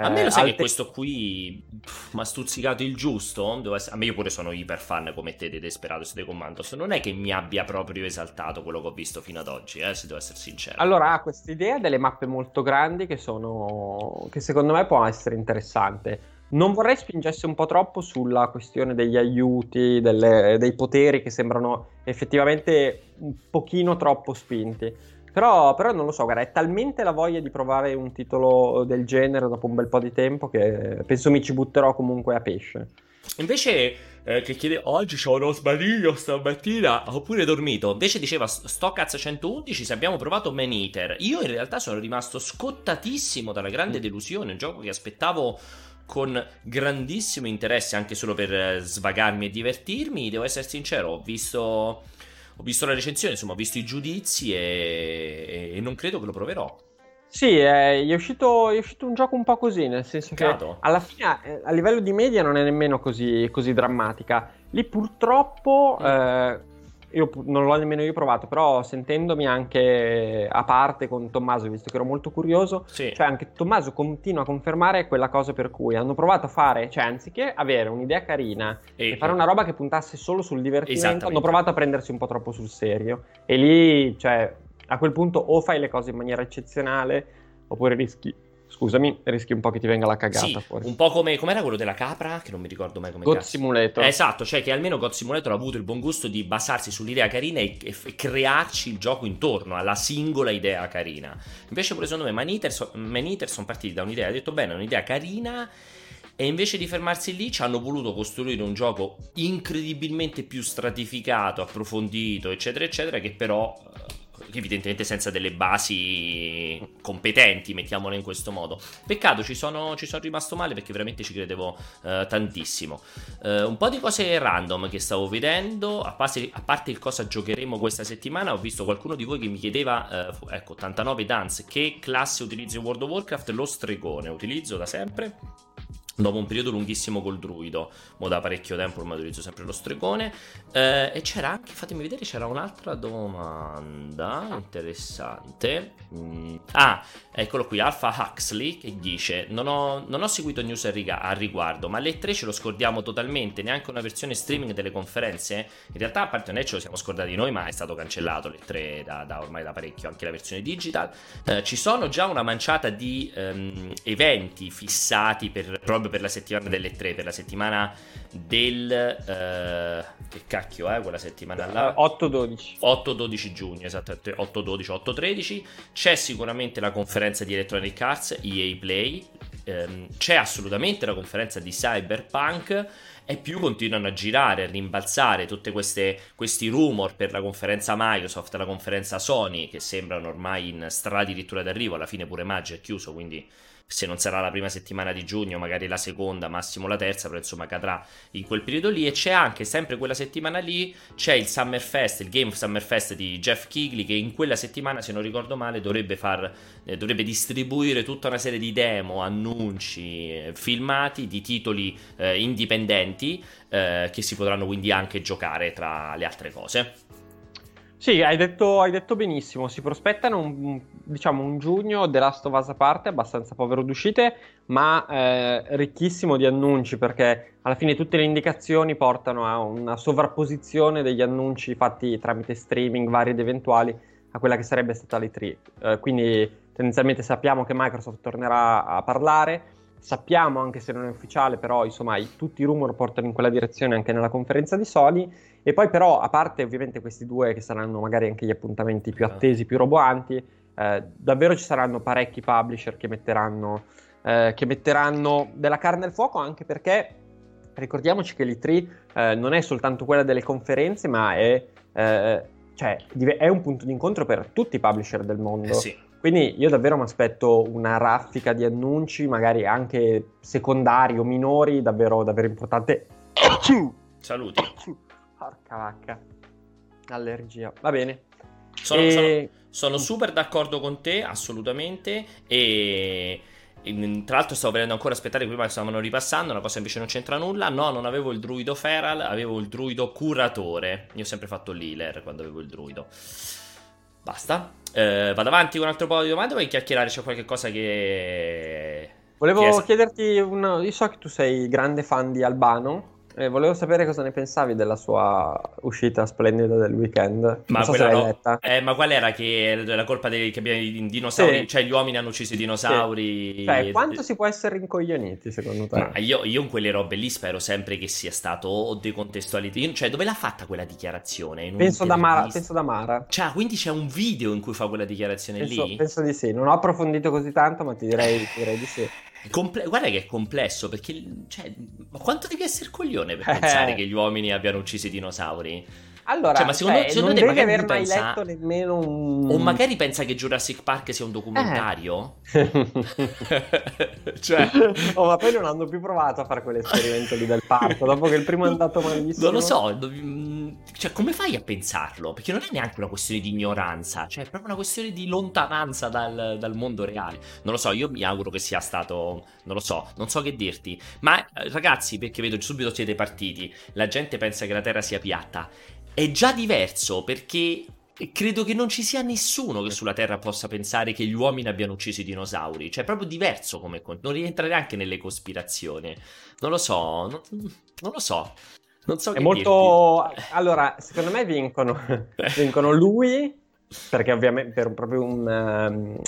Speaker 1: a me lo sai alte... che questo qui mi ha stuzzicato il giusto? Essere... A me io pure sono iper fan come te dei Desperados dei Commandos. Non è che mi abbia proprio esaltato quello che ho visto fino ad oggi, eh, se devo essere sincero.
Speaker 2: Allora ha questa idea delle mappe molto grandi che sono... che secondo me può essere interessante. Non vorrei spingesse un po' troppo sulla questione degli aiuti, delle... dei poteri che sembrano effettivamente un pochino troppo spinti però, però, non lo so, guarda, è talmente la voglia di provare un titolo del genere dopo un bel po' di tempo che penso mi ci butterò comunque a pesce.
Speaker 1: Invece, eh, che chiede oggi c'ho uno sbadiglio stamattina, ho pure dormito. Invece diceva Stockaz 111 se abbiamo provato Man Eater. Io in realtà sono rimasto scottatissimo dalla grande delusione, un gioco che aspettavo con grandissimo interesse anche solo per eh, svagarmi e divertirmi. Devo essere sincero, ho visto ho visto la recensione, insomma, ho visto i giudizi e, e non credo che lo proverò.
Speaker 2: Sì, è, è, uscito, è, uscito, un gioco un po' così, nel senso Peccato. che alla fine eh, a livello di media non è nemmeno così, così drammatica. Lì purtroppo mm. eh, io non l'ho nemmeno io provato, però sentendomi anche a parte con Tommaso, visto che ero molto curioso, sì. cioè anche Tommaso continua a confermare quella cosa per cui hanno provato a fare, cioè anziché avere un'idea carina e, e fare una roba che puntasse solo sul divertimento, hanno provato a prendersi un po' troppo sul serio. E lì, cioè, a quel punto o fai le cose in maniera eccezionale oppure rischi Scusami, rischi un po' che ti venga la cagata
Speaker 1: sì,
Speaker 2: fuori.
Speaker 1: Un po' come era quello della capra, che non mi ricordo mai come
Speaker 2: God cazzo. Simulator.
Speaker 1: esatto, cioè che almeno God Simulator ha avuto il buon gusto di basarsi sull'idea carina e, e, e crearci il gioco intorno alla singola idea carina. Invece pure secondo me Man Eater, Man Eater sono partiti da un'idea, ha detto bene, un'idea carina e invece di fermarsi lì ci hanno voluto costruire un gioco incredibilmente più stratificato, approfondito, eccetera, eccetera, che però evidentemente senza delle basi competenti, mettiamole in questo modo. Peccato, ci sono, ci sono rimasto male perché veramente ci credevo uh, tantissimo. Uh, un po' di cose random che stavo vedendo, a parte, a parte, il cosa giocheremo questa settimana, ho visto qualcuno di voi che mi chiedeva, uh, ecco, 89 Dance, che classe utilizzo in World of Warcraft? Lo stregone, utilizzo da sempre dopo un periodo lunghissimo col druido, mo da parecchio tempo ormai utilizzo sempre lo stregone. Eh, e c'era anche, fatemi vedere, c'era un'altra domanda interessante. Mm, ah, eccolo qui, Alpha Huxley che dice: Non ho, non ho seguito news al, riga- al, riguardo, ma le 3 ce lo scordiamo totalmente. Neanche una versione streaming delle conferenze. In realtà, a parte non è ce lo siamo scordati noi, ma è stato cancellato le 3 da, da ormai da parecchio, anche la versione digital. Eh, ci sono già una manciata di um, eventi fissati per, proprio per la settimana delle 3, per la settimana del... Uh, che cacchio è quella settimana là?
Speaker 2: 8-12.
Speaker 1: 8-12 giugno, esattamente 8-12, 8-13. C'è sicuramente la conferenza di Electronic Arts, EA Play, ehm, c'è assolutamente la conferenza di Cyberpunk e più continuano a girare, a rimbalzare tutti questi rumor per la conferenza Microsoft, la conferenza Sony, che sembrano ormai in strada addirittura d'arrivo, alla fine pure Maggio è chiuso, quindi se non sarà la prima settimana di giugno, magari la seconda, massimo la terza, però insomma cadrà in quel periodo lì. E c'è anche sempre quella settimana lì, c'è il Summer Fest, il Game Summer Fest di Jeff Kigley, che in quella settimana, se non ricordo male, dovrebbe, far, eh, dovrebbe distribuire tutta una serie di demo, annunci, eh, filmati di titoli eh, indipendenti eh, che si potranno quindi anche giocare tra le altre cose.
Speaker 2: Sì, hai detto, hai detto, benissimo. Si prospettano un, diciamo, un giugno The Last of Us a parte, abbastanza povero d'uscite, ma eh, ricchissimo di annunci perché alla fine tutte le indicazioni portano a una sovrapposizione degli annunci fatti tramite streaming vari ed eventuali a quella che sarebbe stata l'E3. Eh, quindi tendenzialmente sappiamo che Microsoft tornerà a parlare. Sappiamo, anche se non è ufficiale, però insomma i, tutti i rumor portano in quella direzione anche nella conferenza di Sony. E poi però, a parte ovviamente questi due che saranno magari anche gli appuntamenti più attesi, più roboanti, eh, davvero ci saranno parecchi publisher che metteranno, eh, che metteranno della carne al fuoco, anche perché ricordiamoci che l'E3 eh, non è soltanto quella delle conferenze, ma è, eh, cioè, è un punto d'incontro per tutti i publisher del mondo.
Speaker 1: Eh sì.
Speaker 2: Quindi io davvero mi aspetto una raffica di annunci, magari anche secondari o minori, davvero, davvero importante.
Speaker 1: Saluti.
Speaker 2: Porca vacca. Allergia. Va bene.
Speaker 1: Sono, e... sono, sono super d'accordo con te, assolutamente. E tra l'altro stavo vedendo ancora aspettare prima che stavano ripassando una cosa invece non c'entra nulla no non avevo il druido feral avevo il druido curatore io ho sempre fatto l'healer quando avevo il druido basta eh, vado avanti con un altro po' di domande vuoi chiacchierare c'è qualche cosa che
Speaker 2: volevo chiederti una... io so che tu sei grande fan di Albano eh, volevo sapere cosa ne pensavi della sua uscita splendida del weekend.
Speaker 1: Ma, so no... eh, ma qual era che la colpa dei che abbiamo i dinosauri? Sì. Cioè, gli uomini hanno ucciso i dinosauri.
Speaker 2: Sì. Cioè, quanto si può essere rincoglioniti secondo te?
Speaker 1: Ma io, io, in quelle robe lì spero sempre che sia stato decontestualizzato. Cioè, dove l'ha fatta quella dichiarazione?
Speaker 2: Penso da, Mara, penso da, Mara,
Speaker 1: Cioè, quindi c'è un video in cui fa quella dichiarazione
Speaker 2: penso,
Speaker 1: lì?
Speaker 2: Penso di sì. Non ho approfondito così tanto, ma ti direi, direi di sì.
Speaker 1: Comple- guarda che è complesso perché, cioè, ma quanto devi essere coglione per pensare che gli uomini abbiano ucciso i dinosauri?
Speaker 2: Allora, cioè, ma secondo, cioè, secondo non te devi aver mai pensa... letto nemmeno un...
Speaker 1: O magari pensa che Jurassic Park sia un documentario? Eh.
Speaker 2: cioè... Oh, ma poi non hanno più provato a fare quell'esperimento lì del parco, dopo che il primo è andato malissimo.
Speaker 1: Non lo so, mm, cioè, come fai a pensarlo? Perché non è neanche una questione di ignoranza, cioè è proprio una questione di lontananza dal, dal mondo reale. Non lo so, io mi auguro che sia stato... Non lo so, non so che dirti. Ma ragazzi, perché vedo subito siete partiti, la gente pensa che la Terra sia piatta è già diverso perché credo che non ci sia nessuno che sulla Terra possa pensare che gli uomini abbiano ucciso i dinosauri. Cioè, è proprio diverso come. Non rientra neanche nelle cospirazioni. Non lo so, non, non lo so. Non so
Speaker 2: è molto. Dirti. Allora, secondo me vincono. vincono lui, perché ovviamente per proprio un. Um,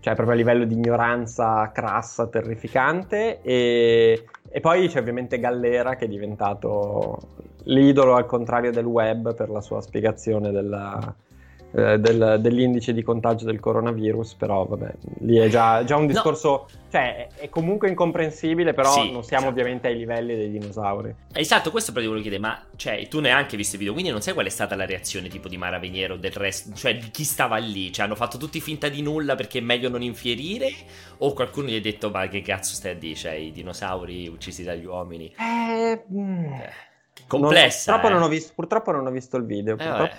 Speaker 2: cioè, proprio a livello di ignoranza crassa, terrificante. E, e poi c'è ovviamente Gallera che è diventato l'idolo al contrario del web per la sua spiegazione della, eh, del, dell'indice di contagio del coronavirus, però vabbè, lì è già, già un discorso, no. cioè è comunque incomprensibile, però sì, non siamo esatto. ovviamente ai livelli dei dinosauri.
Speaker 1: Esatto, questo però ti volevo chiedere, ma cioè, tu neanche hai visto il video, quindi non sai qual è stata la reazione tipo di Mara Veniero, del resto, cioè di chi stava lì? Cioè hanno fatto tutti finta di nulla perché è meglio non infierire? O qualcuno gli ha detto, ma che cazzo stai a dire, cioè i dinosauri uccisi dagli uomini?
Speaker 2: Eh...
Speaker 1: Eh complessa.
Speaker 2: Non, purtroppo,
Speaker 1: eh.
Speaker 2: non visto, purtroppo, non ho visto, il video.
Speaker 1: Eh,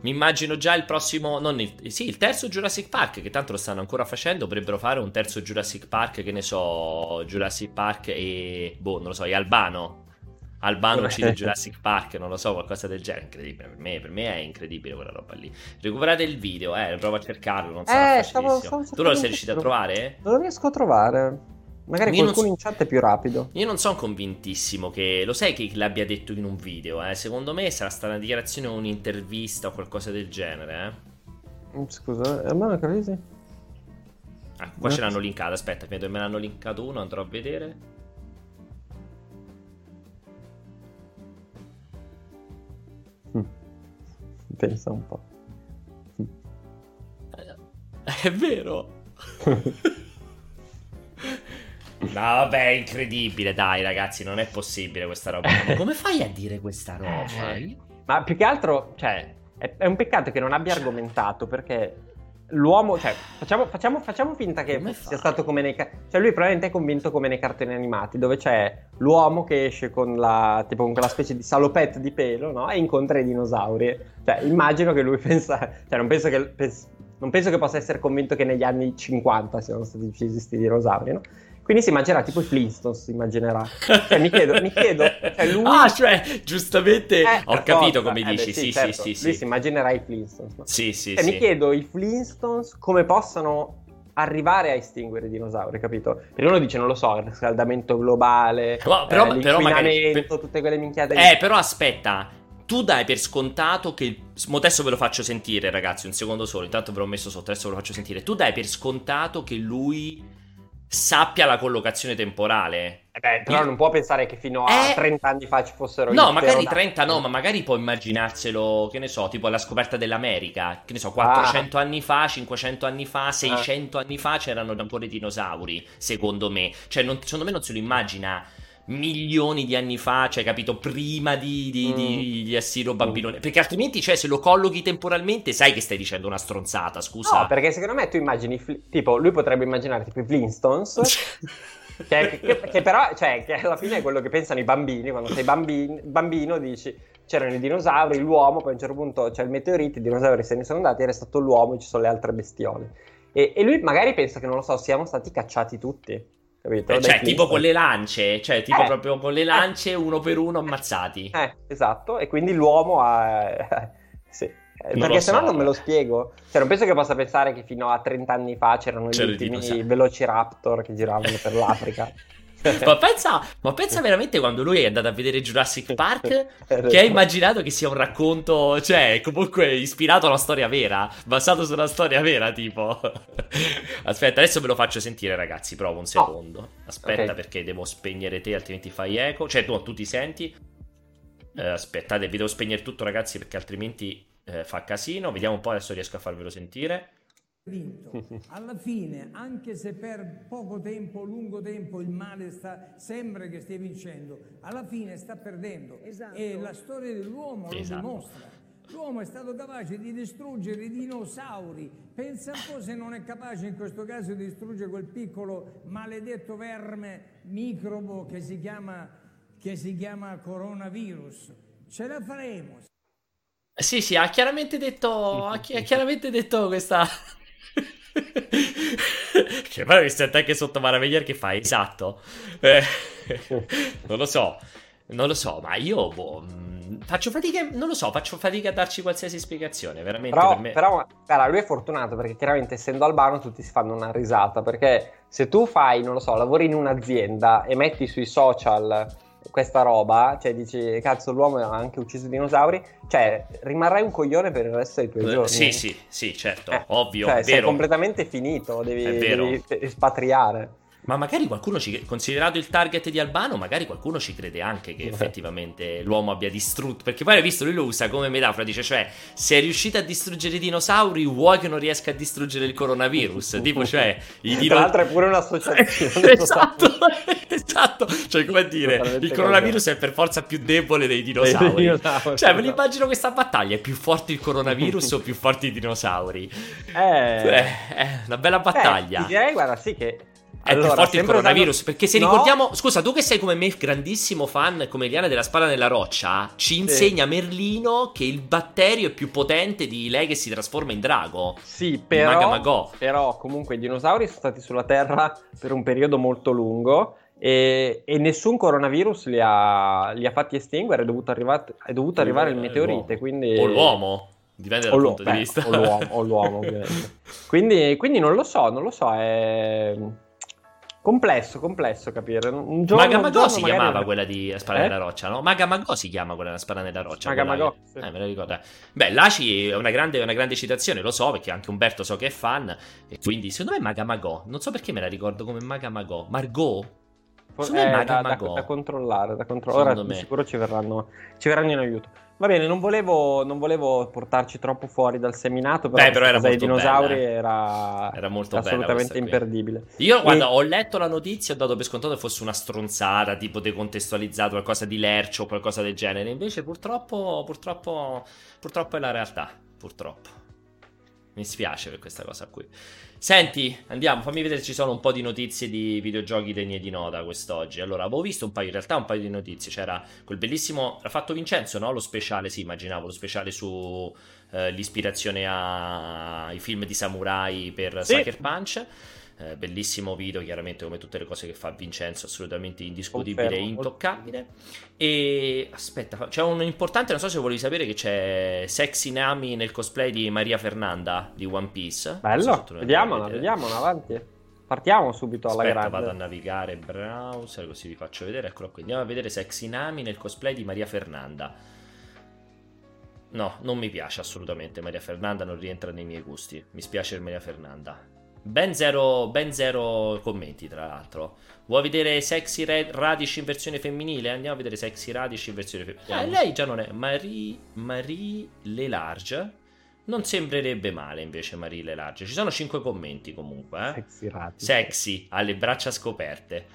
Speaker 1: mi immagino già il prossimo. Non il, sì, il terzo Jurassic Park, che tanto lo stanno ancora facendo. Dovrebbero fare un terzo Jurassic Park, che ne so, Jurassic Park e. Boh, non lo so, e Albano. Albano uccide Jurassic Park, non lo so, qualcosa del genere. Incredibile. Per me, per me, è incredibile quella roba lì. Recuperate il video, eh, provo a cercarlo. Non sarà eh, stavo, stavo Tu lo sei riuscito a trovare?
Speaker 2: Non lo riesco a trovare. Magari io qualcuno so, in chat è più rapido.
Speaker 1: Io non sono convintissimo che. Lo sai che l'abbia detto in un video, eh? Secondo me sarà stata una dichiarazione o un'intervista o qualcosa del genere,
Speaker 2: eh? Mm, scusa, a me non capito?
Speaker 1: Ah, qua no. ce l'hanno linkato. Aspetta, che me l'hanno linkato uno, andrò a vedere.
Speaker 2: Mm. Pensa un po'.
Speaker 1: È vero. No, vabbè, è incredibile, dai, ragazzi, non è possibile questa roba. Come fai a dire questa roba?
Speaker 2: Eh, ma più che altro, cioè, è, è un peccato che non abbia argomentato perché l'uomo, cioè, facciamo, facciamo, facciamo finta che come sia stato come nei cioè lui probabilmente è convinto come nei cartoni animati, dove c'è l'uomo che esce con la, tipo con quella specie di salopette di pelo, no? E incontra i dinosauri. Cioè, immagino che lui pensa, cioè, non penso che, pens- non penso che possa essere convinto che negli anni 50 siano stati uccisi questi dinosauri, no? Quindi si immaginerà tipo i Flintstones, si immaginerà. Cioè, mi chiedo, mi chiedo cioè lui...
Speaker 1: Ah, cioè, giustamente eh, ho capito come eh, dici, beh, sì, sì, certo. sì, sì,
Speaker 2: Lui si immaginerà i Flintstones. No?
Speaker 1: Sì, sì,
Speaker 2: cioè,
Speaker 1: sì.
Speaker 2: Mi chiedo i Flintstones come possano arrivare a estinguere i dinosauri, capito? Perché uno dice, non lo so, il riscaldamento globale, no, però, eh, però magari... tutte quelle minchiate.
Speaker 1: Eh, però aspetta, tu dai per scontato che. Adesso ve lo faccio sentire, ragazzi. Un secondo solo. Intanto ve l'ho messo sotto. Adesso ve lo faccio sentire. Tu dai per scontato che lui sappia la collocazione temporale.
Speaker 2: Eh beh, però non può pensare che fino a eh... 30 anni fa ci fossero
Speaker 1: No, magari 30 no, ma magari può immaginarselo, che ne so, tipo alla scoperta dell'America, che ne so, 400 ah. anni fa, 500 anni fa, 600 ah. anni fa c'erano ancora i dinosauri, secondo me. Cioè, non, secondo me non se lo immagina milioni di anni fa, cioè capito, prima di, di, mm. di, di Assiro Babilone. Perché altrimenti, cioè, se lo collochi temporalmente, sai che stai dicendo una stronzata, scusa.
Speaker 2: No, perché secondo me tu immagini, tipo, lui potrebbe immaginare tipo i Flintstones. che, che, che, però, cioè, che alla fine è quello che pensano i bambini, quando sei bambino, bambino dici c'erano i dinosauri, l'uomo, poi a un certo punto c'è il meteorite, i dinosauri se ne sono andati, è restato l'uomo e ci sono le altre bestiole. E, e lui magari pensa che, non lo so, siamo stati cacciati tutti.
Speaker 1: Capito? Eh, cioè, tipo con le lance, cioè, tipo eh, proprio con le lance, eh, uno per uno ammazzati.
Speaker 2: Eh, esatto. E quindi l'uomo ha. sì. Eh, perché se no non me lo spiego. Cioè, non penso che possa pensare che fino a 30 anni fa c'erano gli ultimi velociraptor che giravano per l'Africa.
Speaker 1: ma, pensa, ma pensa veramente quando lui è andato a vedere Jurassic Park che ha immaginato che sia un racconto, cioè comunque ispirato a una storia vera, basato su una storia vera tipo. Aspetta, adesso ve lo faccio sentire ragazzi, provo un secondo. Aspetta okay. perché devo spegnere te altrimenti fai eco, cioè tu, tu ti senti. Eh, aspettate, vi devo spegnere tutto ragazzi perché altrimenti eh, fa casino. Vediamo un po' adesso riesco a farvelo sentire
Speaker 3: vinto. Alla fine, anche se per poco tempo, lungo tempo il male sta, sembra che stia vincendo, alla fine sta perdendo. Esatto. E la storia dell'uomo esatto. lo dimostra. L'uomo è stato capace di distruggere i dinosauri. Pensa un po' se non è capace in questo caso di distruggere quel piccolo maledetto verme microbo che si chiama, che si chiama coronavirus. Ce la faremo.
Speaker 1: Sì, sì, ha chiaramente detto, ha chiaramente detto questa, che poi mi sento anche sotto Maraviglier che fai, esatto. Eh, non lo so, non lo so, ma io boh, mm, faccio fatica, non lo so, faccio fatica a darci qualsiasi spiegazione, veramente
Speaker 2: però,
Speaker 1: per me.
Speaker 2: Però, cara, lui è fortunato perché chiaramente essendo albano tutti si fanno una risata, perché se tu fai, non lo so, lavori in un'azienda e metti sui social questa roba, cioè dici cazzo l'uomo ha anche ucciso i dinosauri, cioè rimarrai un coglione per il resto dei tuoi
Speaker 1: Eh,
Speaker 2: giorni.
Speaker 1: Sì, sì, sì, certo,
Speaker 2: Eh,
Speaker 1: ovvio,
Speaker 2: cioè,
Speaker 1: è
Speaker 2: sei
Speaker 1: vero.
Speaker 2: completamente finito, devi, devi espatriare.
Speaker 1: Ma magari qualcuno ci considerato il target di Albano, magari qualcuno ci crede anche che
Speaker 2: Eh.
Speaker 1: effettivamente l'uomo abbia distrutto. Perché poi hai visto, lui lo usa come metafora, dice, cioè, se è riuscito a distruggere i dinosauri, vuoi che non riesca a distruggere il coronavirus? tipo, cioè, i
Speaker 2: Tra
Speaker 1: dino-
Speaker 2: l'altro è pure un'associazione.
Speaker 1: esatto, esatto. Cioè, come dire, il coronavirus è per forza più debole dei
Speaker 2: Dei
Speaker 1: dinosauri.
Speaker 2: dinosauri,
Speaker 1: Cioè, me
Speaker 2: esatto.
Speaker 1: l'immagino questa battaglia: è più forte il coronavirus o più forti i dinosauri?
Speaker 2: Eh,
Speaker 1: Eh, è una bella battaglia.
Speaker 2: Eh, direi, guarda, sì che...
Speaker 1: È più forte il coronavirus.
Speaker 2: usando-
Speaker 1: Perché se
Speaker 2: No,
Speaker 1: ricordiamo, scusa, tu che sei come me, grandissimo fan come Eliana della spada nella roccia, ci insegna Merlino che il batterio è più potente di lei che si trasforma in drago.
Speaker 2: Sì,
Speaker 1: Maga
Speaker 2: però, però comunque i dinosauri sono stati sulla Terra per un periodo molto lungo e, e nessun coronavirus li ha, li ha fatti estinguere, è dovuto, arriva- è dovuto arrivare il meteorite, quindi...
Speaker 1: O l'uomo. Dipende
Speaker 2: O,
Speaker 1: dal
Speaker 2: l'uo-
Speaker 1: punto
Speaker 2: beh,
Speaker 1: di vista.
Speaker 2: o l'uomo, o l'uomo, ovviamente. Quindi, quindi non lo so, non lo so, è complesso, complesso capire. Un giorno,
Speaker 1: Maga
Speaker 2: un giorno
Speaker 1: si chiamava quella di Spada
Speaker 2: Eh?
Speaker 1: nella roccia, no? Maga Magò si chiama quella della Spada nella roccia.
Speaker 2: Maga
Speaker 1: quella
Speaker 2: Magò,
Speaker 1: che-
Speaker 2: sì.
Speaker 1: Eh, me la ricordo. eh. Beh, l'Aci è una grande, una grande citazione, lo so, perché anche Umberto so che è fan. E quindi, secondo me è Maga Magò. Non so perché me la ricordo come Maga Magò. Margot? Secondo me
Speaker 2: Eh,
Speaker 1: Maga
Speaker 2: da, da-
Speaker 1: Magò.
Speaker 2: da controllare, da controllare. Ora
Speaker 1: me.
Speaker 2: sicuro ci verranno, ci verranno in aiuto. Va bene, non volevo, non volevo portarci troppo fuori dal seminato, però,
Speaker 1: Beh, però era
Speaker 2: dei dinosauri
Speaker 1: bella, eh.
Speaker 2: era,
Speaker 1: Era molto bella
Speaker 2: assolutamente imperdibile.
Speaker 1: Io,
Speaker 2: E-
Speaker 1: guarda, ho letto la notizia e ho dato per scontato che fosse una stronzata, tipo decontestualizzato, qualcosa di lercio o qualcosa del genere. Invece, purtroppo, purtroppo, purtroppo è la realtà. Purtroppo. Mi spiace per questa cosa qui. Senti, andiamo, fammi vedere se ci sono un po' di notizie di videogiochi degne di nota quest'oggi. Allora, avevo visto un paio, in realtà un paio di notizie. C'era quel bellissimo, l'ha fatto Vincenzo, no? Lo speciale, sì, immaginavo, lo speciale su eh, l'ispirazione ai film di samurai per
Speaker 2: Sì.
Speaker 1: Sucker Punch. Eh, bellissimo video, chiaramente, come tutte le cose che fa Vincenzo, assolutamente indiscutibile e intoccabile. E aspetta, c'è un importante, non so se volevi sapere che c'è Sexy Nami nel cosplay di Maria Fernanda di One Piece. So
Speaker 2: Bello,
Speaker 1: lo
Speaker 2: vediamola, vediamola, avanti. Partiamo subito alla
Speaker 1: Aspetta,
Speaker 2: grande.
Speaker 1: vado a navigare browser così vi faccio vedere. Eccolo qui. Andiamo a vedere Sexy Nami nel cosplay di Maria Fernanda. No, non mi piace assolutamente. Maria Fernanda non rientra nei miei gusti. Mi spiace Maria Fernanda. Ben zero, ben zero commenti, tra l'altro. Vuoi vedere Sexy Re- Radish in versione femminile? Andiamo a vedere Sexy Radish in versione femminile. Eh, lei già non è. Marie, Marie Lelarge. Non sembrerebbe male invece Marie Lelarge. Ci sono 5 commenti comunque. Eh?
Speaker 2: Sexy rati.
Speaker 1: Sexy, alle braccia scoperte.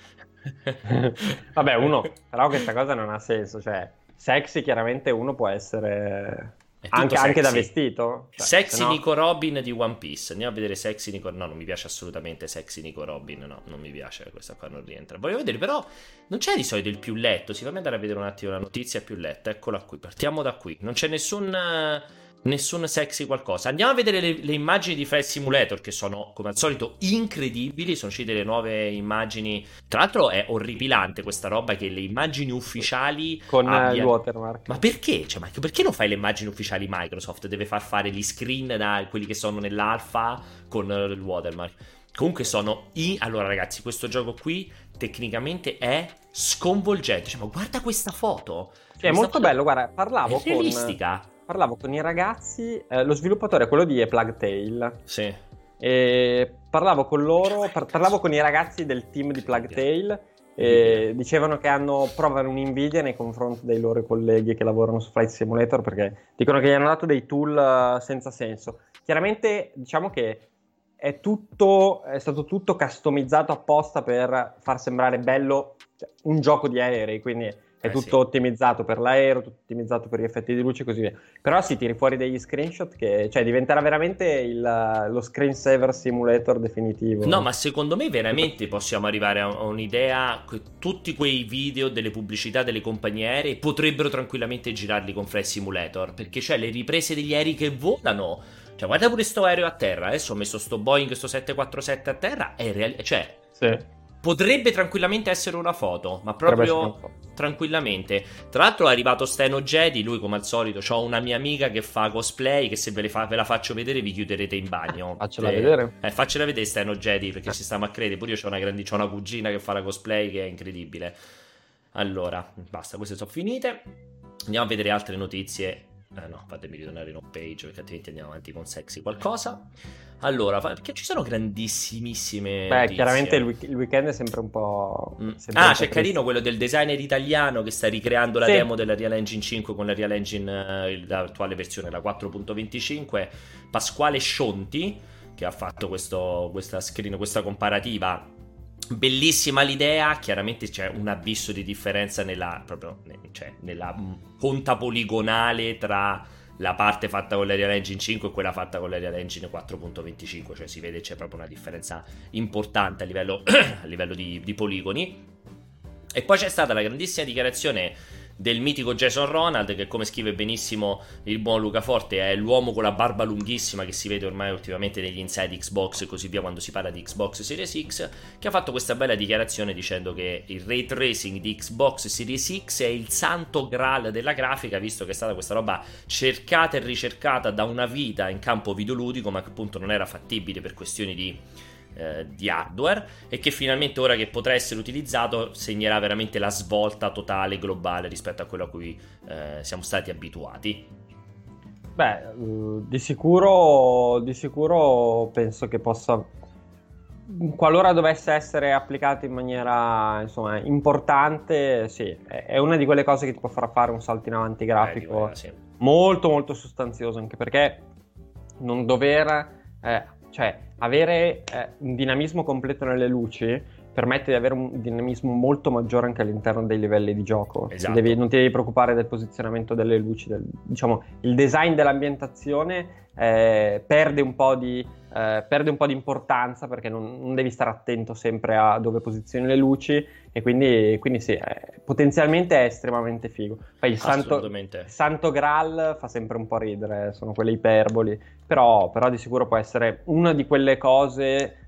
Speaker 2: Vabbè, uno, però questa cosa non ha senso, cioè, sexy chiaramente uno può essere anche, anche da vestito. Cioè,
Speaker 1: Sexy
Speaker 2: se no-
Speaker 1: Nico Robin di One Piece. Andiamo a vedere Sexy Nico. No, non mi piace assolutamente Sexy Nico Robin. No, non mi piace. Questa qua non rientra. Voglio vedere, però. Non c'è di solito il più letto. Si fammi andare a vedere un attimo la notizia più letta. Eccola qui. Partiamo da qui. Non c'è nessun. Nessun sexy qualcosa. Andiamo a vedere le, le immagini di Flight Simulator che sono come al solito incredibili. Sono uscite le nuove immagini. Tra l'altro è orripilante questa roba che le immagini ufficiali
Speaker 2: con eh, il
Speaker 1: abbiano-
Speaker 2: watermark.
Speaker 1: ma perché? Cioè, ma perché non fai le immagini ufficiali Microsoft? Deve far fare gli screen da quelli che sono nell'alfa con eh, il watermark. Comunque sono i... Allora ragazzi, questo gioco qui tecnicamente è sconvolgente. Cioè, ma guarda questa foto.
Speaker 2: Sì, è
Speaker 1: Questa
Speaker 2: molto
Speaker 1: foto
Speaker 2: bello, guarda, parlavo
Speaker 1: È
Speaker 2: con,
Speaker 1: realistica.
Speaker 2: Parlavo con i ragazzi, eh, lo sviluppatore è quello di A Plague Tale,
Speaker 1: Sì.
Speaker 2: e parlavo con loro, par- parlavo con i ragazzi del team di Plague Tale e dicevano che hanno provano un'invidia nei confronti dei loro colleghi che lavorano su Flight Simulator perché dicono che gli hanno dato dei tool eh, senza senso. Chiaramente diciamo che è tutto è stato tutto customizzato apposta per far sembrare bello cioè, un gioco di aerei, quindi è
Speaker 1: Eh,
Speaker 2: tutto
Speaker 1: sì.
Speaker 2: ottimizzato per l'aereo, tutto ottimizzato per gli effetti di luce e così via. Però si tiri fuori degli screenshot che cioè, diventerà veramente il- lo screensaver simulator definitivo.
Speaker 1: No, ma secondo me veramente possiamo arrivare a a un'idea che tutti quei video delle pubblicità delle compagnie aeree potrebbero tranquillamente girarli con Flight Simulator, perché c'è le riprese degli aerei che volano. Cioè, guarda pure sto aereo a terra, adesso ho messo sto Boeing, sto 747 a terra, è real- cioè,
Speaker 2: Sì.
Speaker 1: Potrebbe tranquillamente essere una foto, ma proprio tranquillamente. Tra l'altro è arrivato Steno Jedi, lui come al solito, ho una mia amica che fa cosplay, che se ve, fa, ve la faccio vedere vi chiuderete in bagno.
Speaker 2: Faccela eh, vedere.
Speaker 1: Eh, faccela vedere Steno Jedi, perché ci stiamo a credere, pure io ho una, grandi, una cugina che fa la cosplay che è incredibile. Allora, basta, queste sono finite. Andiamo a vedere altre notizie eh no, fatemi ritornare in home page perché altrimenti andiamo avanti con sexy qualcosa. Allora, perché ci sono grandissimissime.
Speaker 2: Beh, notizie. chiaramente il, week- il, weekend è sempre un po'.
Speaker 1: Mm. Sempre ah, un po c'è carino quello del designer italiano che sta ricreando la sì. demo della Real Engine 5 con la Real Engine, eh, l'attuale versione, la 4.25. Pasquale Scionti, che ha fatto questo, questa screen, questa comparativa Bellissima l'idea, chiaramente c'è un abisso di differenza nella, proprio, cioè, nella conta poligonale tra la parte fatta con l'Area Engine 5 e quella fatta con l'Area Engine 4.25, cioè si vede c'è proprio una differenza importante a livello, a livello di, di poligoni. E poi c'è stata la grandissima dichiarazione del mitico Jason Ronald, che come scrive benissimo il buon Luca Forte, è l'uomo con la barba lunghissima che si vede ormai ultimamente negli inside Xbox e così via quando si parla di Xbox Series X, che ha fatto questa bella dichiarazione dicendo che il ray tracing di Xbox Series X è il santo graal della grafica, visto che è stata questa roba cercata e ricercata da una vita in campo videoludico, ma che appunto non era fattibile per questioni di eh, di hardware e che finalmente ora che potrà essere utilizzato segnerà veramente la svolta totale globale rispetto a quello a cui eh, siamo stati abituati.
Speaker 2: Beh, eh, di sicuro, di sicuro penso che possa, qualora dovesse essere applicato in maniera insomma, importante, sì, è una di quelle cose che ti può far fare un salto in avanti grafico eh, sì. molto molto sostanzioso, anche perché non dover, eh, cioè avere eh, un dinamismo completo nelle luci permette di avere un dinamismo molto maggiore anche all'interno dei livelli di gioco. Esatto. Devi, non ti devi preoccupare del posizionamento delle luci, del, diciamo, il design dell'ambientazione eh, perde, un di, eh, perde, un po di, importanza perché non, non, devi stare attento sempre a dove posizioni le luci e quindi, quindi sì, eh, potenzialmente è estremamente figo. Poi il santo, santo, Graal fa sempre un po' ridere, sono quelle iperboli, però, però di sicuro può essere una di quelle cose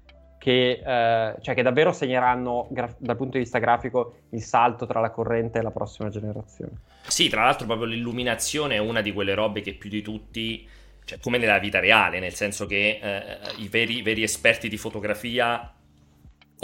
Speaker 2: che, eh, cioè che davvero segneranno graf- dal punto di vista grafico il salto tra la corrente e la prossima generazione.
Speaker 1: Sì, tra l'altro proprio l'illuminazione è una di quelle robe che più di tutti, cioè come nella vita reale, nel senso che eh, i veri, veri esperti di fotografia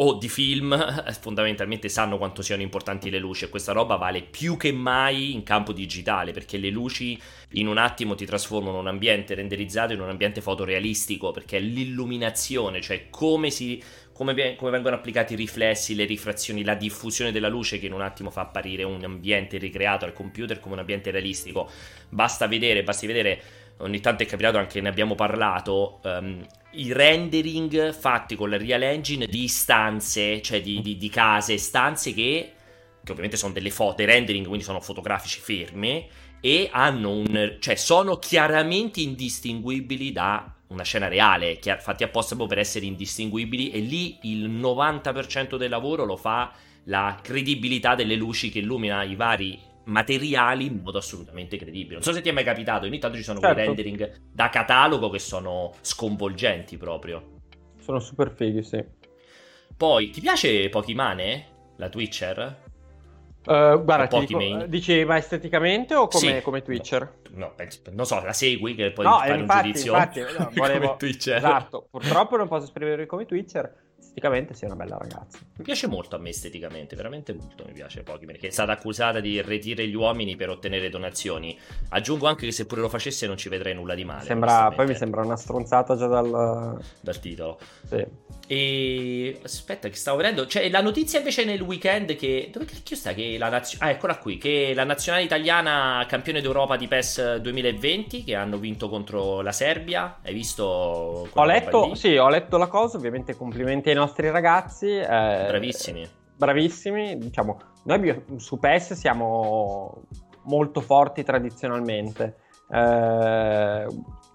Speaker 1: o di film fondamentalmente sanno quanto siano importanti le luci e questa roba vale più che mai in campo digitale perché le luci in un attimo ti trasformano un ambiente renderizzato in un ambiente fotorealistico perché l'illuminazione, cioè come, si, come, come vengono applicati i riflessi, le rifrazioni, la diffusione della luce che in un attimo fa apparire un ambiente ricreato al computer come un ambiente realistico. Basta vedere, basti vedere ogni tanto è capitato anche, ne abbiamo parlato, um, i rendering fatti con la Real Engine di stanze, cioè di, di, di case, stanze che, che, ovviamente sono delle foto, i rendering quindi sono fotografici ferme e hanno un, cioè sono chiaramente indistinguibili da una scena reale, fatti apposta proprio per essere indistinguibili e lì il 90% del lavoro lo fa la credibilità delle luci che illumina i vari materiali in modo assolutamente credibile. Non so se ti è mai capitato, ogni tanto ci sono certo. quei rendering da catalogo che sono sconvolgenti proprio.
Speaker 2: Sono super fighi, sì.
Speaker 1: Poi, ti piace Pokimane? La Twitcher?
Speaker 2: Uh, guarda, dico, dici ma esteticamente o come, sì. come Twitcher?
Speaker 1: No, penso, non so, la segui che poi no, fare infatti, un giudizio
Speaker 2: infatti, no, volevo... Esatto, purtroppo non posso esprimere come Twitcher, esteticamente sia una bella ragazza.
Speaker 1: Mi piace molto a me esteticamente, veramente molto mi piace Pochi, perché è stata accusata di retire gli uomini per ottenere donazioni. Aggiungo anche che se pure lo facesse non ci vedrei nulla di male.
Speaker 2: Sembra, poi mi sembra una stronzata già dal,
Speaker 1: dal titolo.
Speaker 2: Sì.
Speaker 1: E aspetta, che stavo vedendo. Cioè, la notizia invece nel weekend che. Dove cacchio sta? Che la nazionale. Ah, eccola qui. Che la nazionale italiana campione d'Europa di PES 2020, che hanno vinto contro la Serbia. Hai visto?
Speaker 2: Ho letto, sì, ho letto la cosa. Ovviamente complimenti ai nostri ragazzi. Eh,
Speaker 1: bravissimi.
Speaker 2: Bravissimi. Diciamo, noi su PES siamo molto forti tradizionalmente. Eh,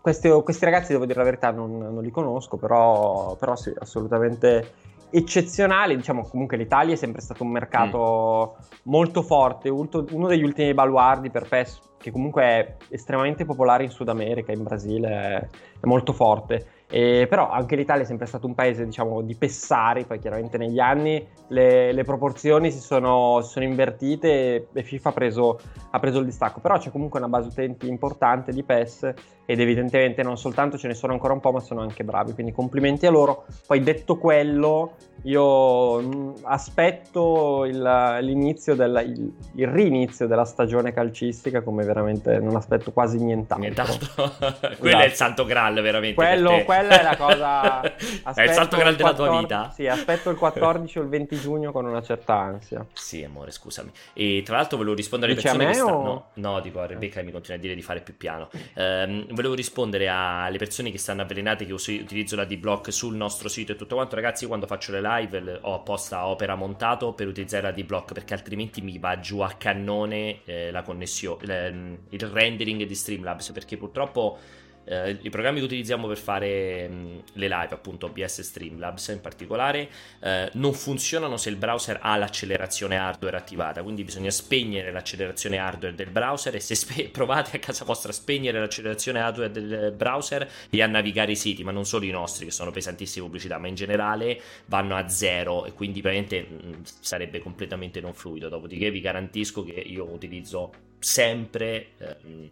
Speaker 2: questi, questi, ragazzi, devo dire la verità, non, non li conosco, però, però, sì, assolutamente eccezionali. Diciamo, comunque l'Italia è sempre stato un mercato mm. molto forte, uno degli ultimi baluardi per PES, che comunque è estremamente popolare in Sud America, in Brasile, è, è molto forte. E, però anche l'Italia è sempre stato un paese diciamo di pessari, poi chiaramente negli anni le, le proporzioni si sono, si sono invertite e, FIFA ha preso, ha preso, il distacco, però c'è comunque una base utenti importante di PES ed evidentemente non soltanto ce ne sono ancora un po' ma sono anche bravi, quindi complimenti a loro. Poi detto quello io mh, mm, aspetto il, l'inizio del, il, il, rinizio della stagione calcistica come veramente non aspetto quasi nient'altro.
Speaker 1: nient'altro. Quello è il esatto. santo graal veramente.
Speaker 2: Quello, quella è la cosa...
Speaker 1: è il santo graal della 14, tua vita?
Speaker 2: Sì, aspetto il 14 o il 20 giugno con una certa ansia.
Speaker 1: Sì, amore, scusami. E tra l'altro volevo rispondere alle
Speaker 2: Dice
Speaker 1: persone
Speaker 2: che stanno... O...
Speaker 1: No, no, dico a Rebecca mi continua a dire di fare più piano. Um, volevo rispondere alle persone che stanno avvelenate che utilizzo la D-Block sul nostro sito e tutto quanto. Ragazzi, quando faccio le live ho apposta Opera montato per utilizzare la D-Block perché altrimenti mi va giù a cannone eh, la connessione, il rendering di Streamlabs perché purtroppo eh, I programmi che utilizziamo per fare mh, mm, le live, appunto OBS Streamlabs in particolare, eh, non funzionano se il browser ha l'accelerazione hardware attivata, quindi bisogna spegnere l'accelerazione hardware del browser e se spe- provate a casa vostra a spegnere l'accelerazione hardware del browser e a navigare i siti, ma non solo i nostri che sono pesantissime pubblicità, ma in generale vanno a zero e quindi praticamente mh, mm, sarebbe completamente non fluido. Dopodiché vi garantisco che io utilizzo sempre, eh,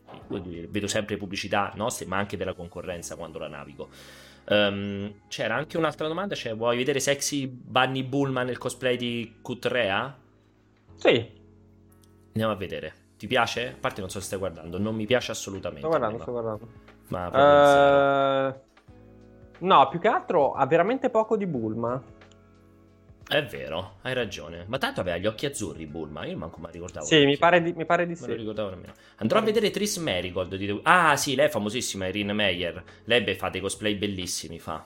Speaker 1: vedo sempre pubblicità nostre, ma anche della concorrenza quando la navigo. Um, c'era anche un'altra domanda, cioè vuoi vedere Sexy Bunny Bullman nel cosplay di Kutrea?
Speaker 2: Sì.
Speaker 1: Andiamo a vedere. Ti piace? A parte non so se stai guardando, non mi piace assolutamente.
Speaker 2: Sto guardando, sto guardando.
Speaker 1: Ma
Speaker 2: uh... No, più che altro ha veramente poco di Bulma.
Speaker 1: È vero, hai ragione. Ma tanto aveva gli occhi azzurri Bulma, io manco mi ricordavo.
Speaker 2: Sì, mi pare, di, mi pare, di, sì.
Speaker 1: Me lo ricordavo nemmeno. Andrò a vedere Tris Marigold. Di... Ah, sì, lei è famosissima, Erin Meyer. Lei beh, fa dei cosplay bellissimi, fa.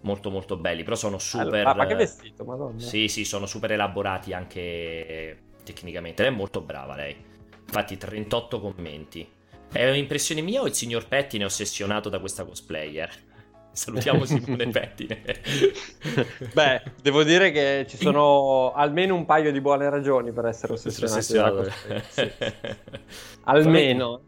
Speaker 1: Molto molto belli, però sono super...
Speaker 2: Ah, ma che vestito, madonna.
Speaker 1: Sì, sì, sono super elaborati anche tecnicamente. Lei è molto brava, lei. Infatti, 38 commenti. È un'impressione mia o il signor Pettine è ossessionato da questa cosplayer? Salutiamo Simone Pettine.
Speaker 2: Beh, devo dire che ci sono almeno un paio di buone ragioni per essere ossessionati. Sì. almeno.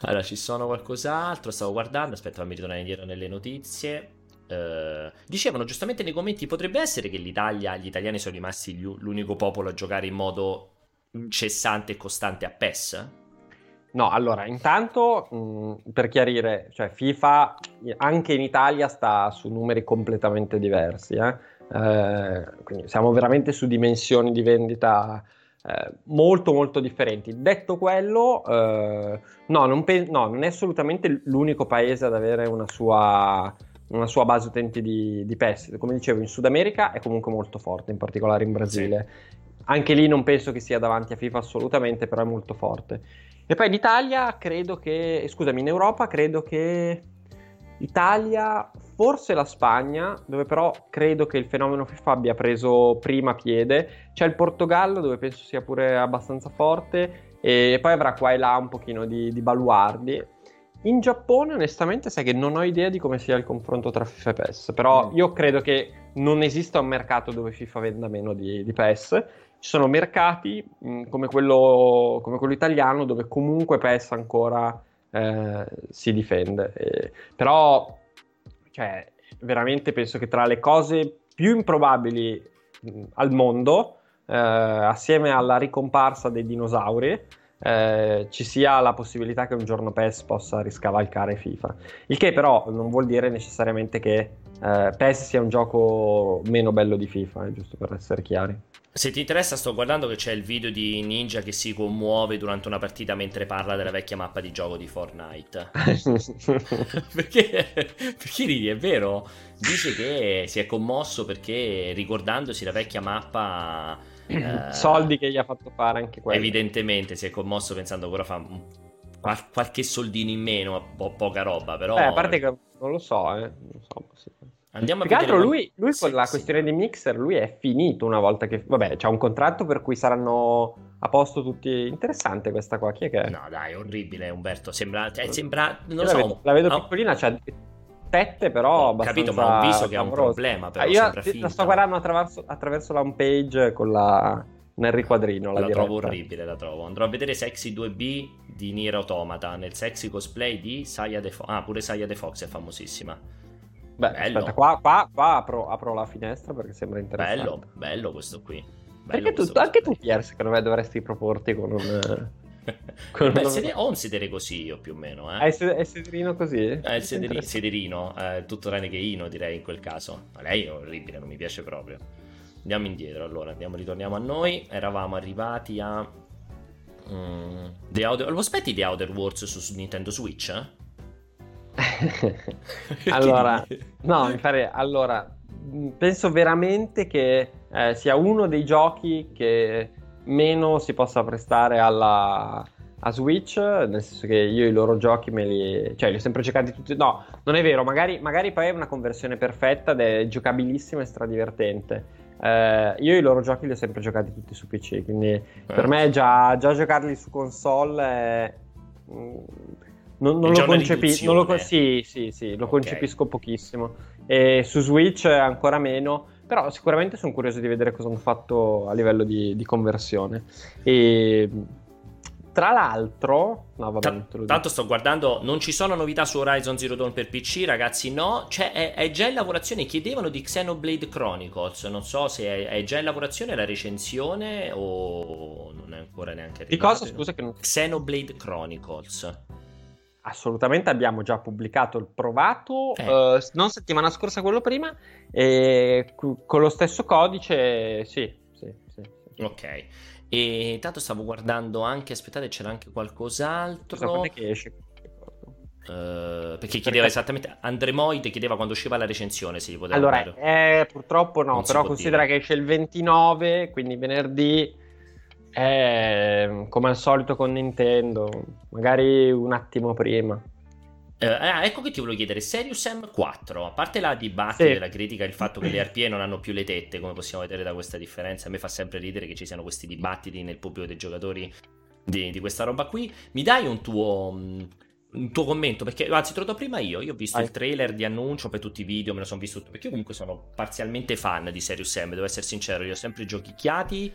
Speaker 1: Allora, ci sono qualcos'altro. Stavo guardando. Aspetta, fammi ritornare indietro nelle notizie. Uh, dicevano giustamente nei commenti: potrebbe essere che l'Italia, gli italiani sono rimasti l'unico popolo a giocare in modo incessante e costante a PES?
Speaker 2: No, allora, intanto mh, per chiarire, cioè FIFA anche in Italia sta su numeri completamente diversi, eh? Eh, quindi siamo veramente su dimensioni di vendita eh, molto molto differenti. Detto quello, eh, no non, pe- no, non, è assolutamente l'unico paese ad avere una sua, una sua base utenti di, di, PES. Come dicevo, in Sud America è comunque molto forte, in particolare in Brasile. Sì. Anche lì non penso che sia davanti a FIFA assolutamente, però è molto forte. E poi in Italia credo che, scusami, in Europa credo che Italia, forse la Spagna, dove però credo che il fenomeno FIFA abbia preso prima piede. C'è il Portogallo, dove penso sia pure abbastanza forte, e poi avrà qua e là un pochino di, di baluardi. In Giappone, onestamente, sai che non ho idea di come sia il confronto tra FIFA e PES, però mm. io credo che non esista un mercato dove FIFA venda meno di, di PES ci sono mercati mh, mm, come, quello, come, quello, italiano dove comunque PES ancora eh, si difende. E, però, cioè, veramente penso che tra le cose più improbabili mh, mm, al mondo, eh, assieme alla ricomparsa dei dinosauri, eh, ci sia la possibilità che un giorno PES possa riscavalcare FIFA. Il che però non vuol dire necessariamente che eh, PES sia un gioco meno bello di FIFA, eh, giusto per essere chiari.
Speaker 1: Se ti interessa, sto guardando che c'è il video di Ninja che si commuove durante una partita mentre parla della vecchia mappa di gioco di Fortnite. perché? Perché ridi? È vero? Dice che si è commosso perché ricordandosi la vecchia mappa.
Speaker 2: Eh, Soldi che gli ha fatto fare anche quello.
Speaker 1: Evidentemente si è commosso pensando che ora fa qualche soldino in meno, po- poca roba. Però.
Speaker 2: Eh, a parte che non lo so, eh. Non so, sì. Andiamo Più a vedere. lui, lui sì, con la sì. questione dei mixer, lui è finito una volta che. Vabbè, c'ha un contratto per cui saranno a posto tutti. Interessante questa qua. Chi è che è?
Speaker 1: No, dai, orribile, Umberto. Sembra. Cioè, sembra non
Speaker 2: la
Speaker 1: so.
Speaker 2: Vedo, la vedo oh. piccolina, c'ha tette, però. Ho
Speaker 1: capito, ma ho visto che ha un problema. Però,
Speaker 2: ah, io la sto guardando attraverso, attraverso la home page con la nel riquadrino.
Speaker 1: La,
Speaker 2: la
Speaker 1: trovo orribile, la trovo. Andrò a vedere Sexy 2B di Nier Automata nel sexy cosplay di Saya De Fox. Ah, pure Saya De Fox è famosissima.
Speaker 2: Beh, bello. aspetta, qua, qua, qua apro, apro, la finestra perché sembra interessante.
Speaker 1: Bello, bello questo qui.
Speaker 2: Bello perché tu, anche tu, Pier, secondo me dovresti proporti con un...
Speaker 1: Con Beh, sed- ho un sedere così io più o meno. Eh.
Speaker 2: È, sed- è sederino così?
Speaker 1: È il sederi- sederino, eh, tutto tranne che Ino direi in quel caso. Ma lei è orribile, non mi piace proprio. Andiamo indietro allora, andiamo, ritorniamo a noi. Eravamo arrivati a... Mm, The Outer... Lo aspetti The Outer Wars su Nintendo Switch? Eh?
Speaker 2: allora, no, mi pare, allora, penso veramente che eh, sia uno dei giochi che meno si possa prestare alla, a Switch, nel senso che io i loro giochi me li, cioè li ho sempre giocati tutti, no, non è vero, magari, magari poi è una conversione perfetta ed è giocabilissima e stradivertente. Eh, io i loro giochi li ho sempre giocati tutti su PC, quindi eh. per me già, già giocarli su console è... Mm, non, non lo concepisco, lo, sì, sì, sì, lo okay. concepisco pochissimo. E su Switch ancora meno, però sicuramente sono curioso di vedere cosa hanno fatto a livello di, di conversione. E tra l'altro, no, vabbè,
Speaker 1: T- tanto sto guardando, non ci sono novità su Horizon Zero Dawn per PC, ragazzi. No, cioè è, è già in lavorazione. Chiedevano di Xenoblade Chronicles. Non so se è, è, già in lavorazione la recensione o non è ancora neanche arrivata.
Speaker 2: Di cosa? Scusa, che non...
Speaker 1: Xenoblade Chronicles.
Speaker 2: Assolutamente abbiamo già pubblicato il provato, eh. uh, non settimana scorsa, quello prima, e con lo stesso codice, sì, sì, sì,
Speaker 1: sì. Ok. E intanto stavo guardando anche, aspettate, c'era anche qualcos'altro. Quando che esce? Uh, perché chiedeva perché... esattamente Andremoid chiedeva quando usciva la recensione se gli poteva
Speaker 2: allora eh, purtroppo no non però considera dire. che esce il 29 quindi venerdì eh, come al solito con Nintendo, magari un attimo prima.
Speaker 1: Eh, ah, ecco che ti volevo chiedere, Serious M4, a parte la dibattito sì. della critica, il fatto che le RPE non hanno più le tette, come possiamo vedere da questa differenza, a me fa sempre ridere che ci siano questi dibattiti nel pubblico dei giocatori di, di questa roba qui. Mi dai un tuo, un tuo commento? Perché, anzi, te lo do prima io. Io ho visto ah. il trailer di annuncio per tutti i video, me lo sono visto tutto, perché io comunque sono parzialmente fan di Serious M, devo essere sincero, io ho sempre giochicchiati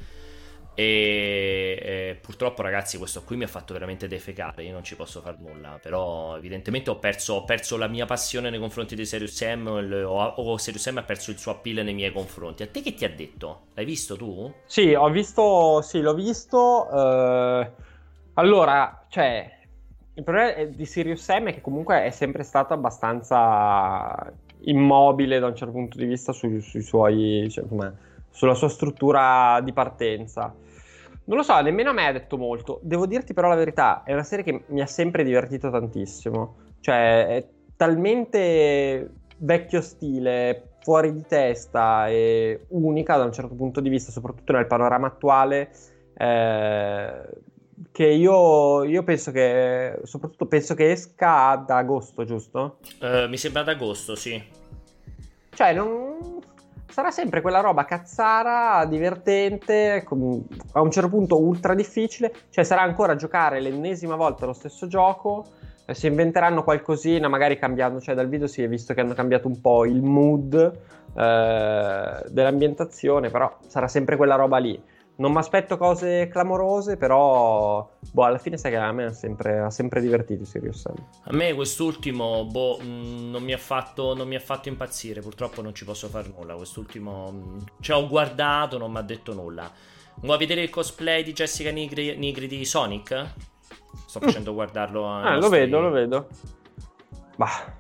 Speaker 1: e, e, purtroppo, ragazzi, questo qui mi ha fatto veramente defecare. Io non ci posso fare nulla. Però, evidentemente, ho perso, ho perso la mia passione nei confronti di Serious M. O, o Serious M ha perso il suo appeal nei miei confronti. A te che ti ha detto? L'hai visto tu?
Speaker 2: Sì, ho visto. Sì, l'ho visto. Uh, allora, cioè. Il problema di Sirius M è che comunque è sempre stato abbastanza immobile da un certo punto di vista sui, sui suoi, cioè, sulla sua struttura di partenza. Non lo so, nemmeno a me ha detto molto. Devo dirti però la verità, è una serie che mi ha sempre divertito tantissimo. Cioè, è talmente vecchio stile, fuori di testa e unica da un certo punto di vista, soprattutto nel panorama attuale, eh, che io, io, penso che, soprattutto penso che esca ad agosto, giusto?
Speaker 1: Uh, mi sembra ad agosto, sì.
Speaker 2: Cioè, non, sarà sempre quella roba cazzara, divertente, a un certo punto ultra difficile, cioè sarà ancora giocare l'ennesima volta lo stesso gioco, eh, si inventeranno qualcosina, magari cambiando, cioè dal video si è visto che hanno cambiato un po' il mood eh, dell'ambientazione, però sarà sempre quella roba lì. Non mi aspetto cose clamorose, però boh, alla fine sai che a me ha sempre, ha sempre divertito Sirius Sam.
Speaker 1: A me quest'ultimo boh, mm, non, mi ha fatto, non mi ha fatto impazzire, purtroppo non ci posso fare nulla. Quest'ultimo mm, ci ho guardato, non mi ha detto nulla. Vuoi vedere il cosplay di Jessica Nigri, Nigri di Sonic? Sto facendo guardarlo.
Speaker 2: Ah, nostri... lo vedo, lo vedo. Bah.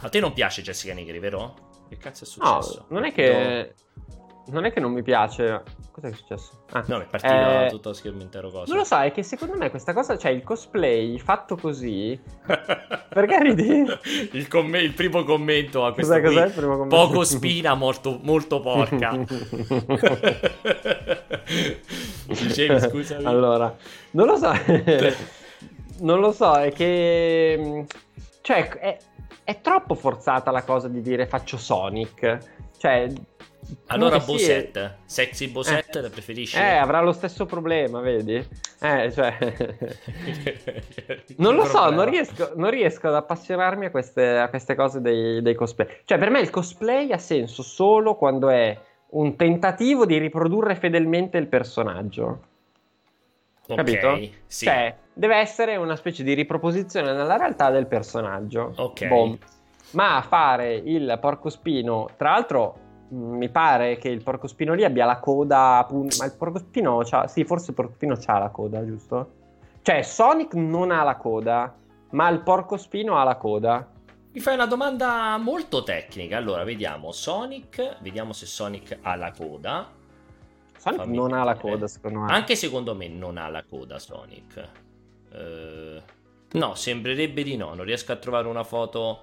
Speaker 1: A te non piace Jessica Nigri, vero? Che cazzo è successo?
Speaker 2: No, non è che... Non è che non mi piace. Cos'è successo?
Speaker 1: Ah, no, è partito eh, tutto lo schermo intero cosa.
Speaker 2: Non lo so, è che secondo me questa cosa, cioè il cosplay fatto così. perché ridi?
Speaker 1: il, comm- il, primo commento a questo cos'è, cos'è il primo commento? Poco spina, molto, molto porca. Dicevi, scusami.
Speaker 2: Allora, non lo so. non lo so, è che. Cioè, è, è troppo forzata la cosa di dire faccio Sonic. Cioè,
Speaker 1: allora Bosette, sì. sexy Bosette, eh, la preferisci?
Speaker 2: Eh, avrà lo stesso problema, vedi? Eh, cioè... non lo so, non riesco, non riesco, ad appassionarmi a queste, a queste cose dei, dei, cosplay. Cioè, per me il cosplay ha senso solo quando è un tentativo di riprodurre fedelmente il personaggio. Capito?
Speaker 1: Ok, sì.
Speaker 2: Cioè, deve essere una specie di riproposizione nella realtà del personaggio.
Speaker 1: Ok.
Speaker 2: Boom. Ma fare il porcospino, tra l'altro mi pare che il porcospino lì abbia la coda, appunto, ma il porcospino c'ha, sì, forse il porcospino c'ha la coda, giusto? Cioè, Sonic non ha la coda, ma il porcospino ha la coda.
Speaker 1: Mi fai una domanda molto tecnica. Allora, vediamo Sonic, vediamo se Sonic ha la coda.
Speaker 2: Sonic
Speaker 1: Fammi
Speaker 2: non ha la
Speaker 1: vedere.
Speaker 2: coda, secondo me.
Speaker 1: Anche secondo me non ha la coda Sonic. Eh, no, sembrerebbe di no. Non riesco a trovare una foto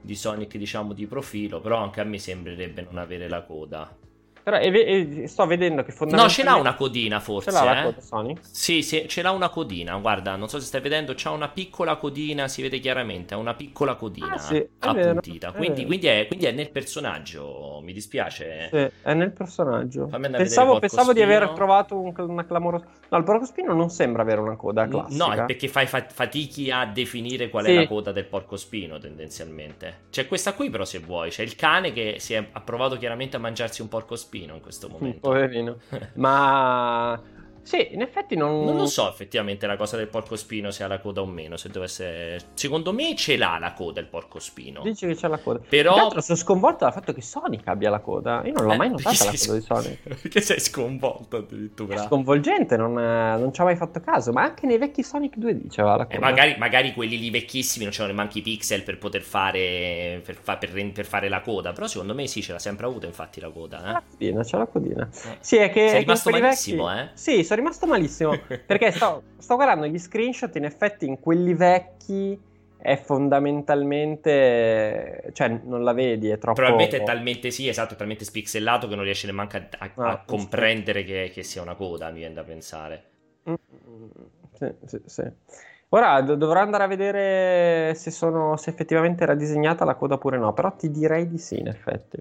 Speaker 1: di Sonic, diciamo, di profilo, però anche a me sembrerebbe non avere la coda.
Speaker 2: Però e e sto vedendo che
Speaker 1: No,
Speaker 2: fondamentalmente...
Speaker 1: ce l'ha una codina forse,
Speaker 2: Ce l'ha la
Speaker 1: eh?
Speaker 2: coda Sonic?
Speaker 1: Sì, sì, ce l'ha una codina, guarda, non so se stai vedendo, c'ha una piccola codina, si vede chiaramente, ha una piccola codina
Speaker 2: Ah, sì, è vero,
Speaker 1: appuntita,
Speaker 2: è
Speaker 1: quindi, quindi, è, quindi è nel personaggio, mi dispiace.
Speaker 2: Sì, è nel personaggio. Pensavo, pensavo di aver trovato un, una clamorosa. No, il porcospino non sembra avere una coda classica.
Speaker 1: No, è perché fai fa- fatichi a definire qual è
Speaker 2: Sì.
Speaker 1: la coda del porcospino tendenzialmente. C'è questa qui però se vuoi, c'è il cane che si è, ha provato chiaramente a mangiarsi un porcospino in questo
Speaker 2: Mm,
Speaker 1: momento.
Speaker 2: Poverino. Ma sì, in effetti non.
Speaker 1: Non lo so effettivamente la cosa del porcospino se ha la coda o meno, se dovesse... Secondo me ce l'ha la coda il porcospino.
Speaker 2: Dice che c'è la coda.
Speaker 1: Però-
Speaker 2: sono sconvolto dal fatto che Sonic abbia la coda. Io non l'ho
Speaker 1: Eh,
Speaker 2: mai notata la coda di Sonic.
Speaker 1: Perché sei sconvolto
Speaker 2: È
Speaker 1: addirittura?
Speaker 2: sconvolgente, non, eh, non ci ho mai fatto caso. Ma anche nei vecchi Sonic 2D c'era la
Speaker 1: Eh,
Speaker 2: coda.
Speaker 1: magari, magari quelli lì vecchissimi non c'erano neanche i pixel per poter fare per, fa- per per fare la coda. Però secondo me sì, ce l'ha sempre avuta infatti la
Speaker 2: C'è
Speaker 1: coda.
Speaker 2: la codina, c'è la codina.
Speaker 1: Eh.
Speaker 2: Sì, è che.
Speaker 1: Sei
Speaker 2: è
Speaker 1: rimasto malissimo,
Speaker 2: vecchi-
Speaker 1: eh?
Speaker 2: Sì, sono rimasto malissimo. perché sto, sto guardando gli screenshot. In effetti, in quelli vecchi è fondamentalmente. Cioè, non la vedi, è troppo.
Speaker 1: Probabilmente è talmente sì, esatto, è talmente spixellato che non riesce neanche a, a-
Speaker 2: Ah,
Speaker 1: a comprendere che, che sia una coda, mi viene da pensare.
Speaker 2: Mm, mm, Sì, sì, sì. Ora do- dovrò andare a vedere se, sono, se effettivamente era disegnata la coda oppure no. Però ti direi di sì, in effetti.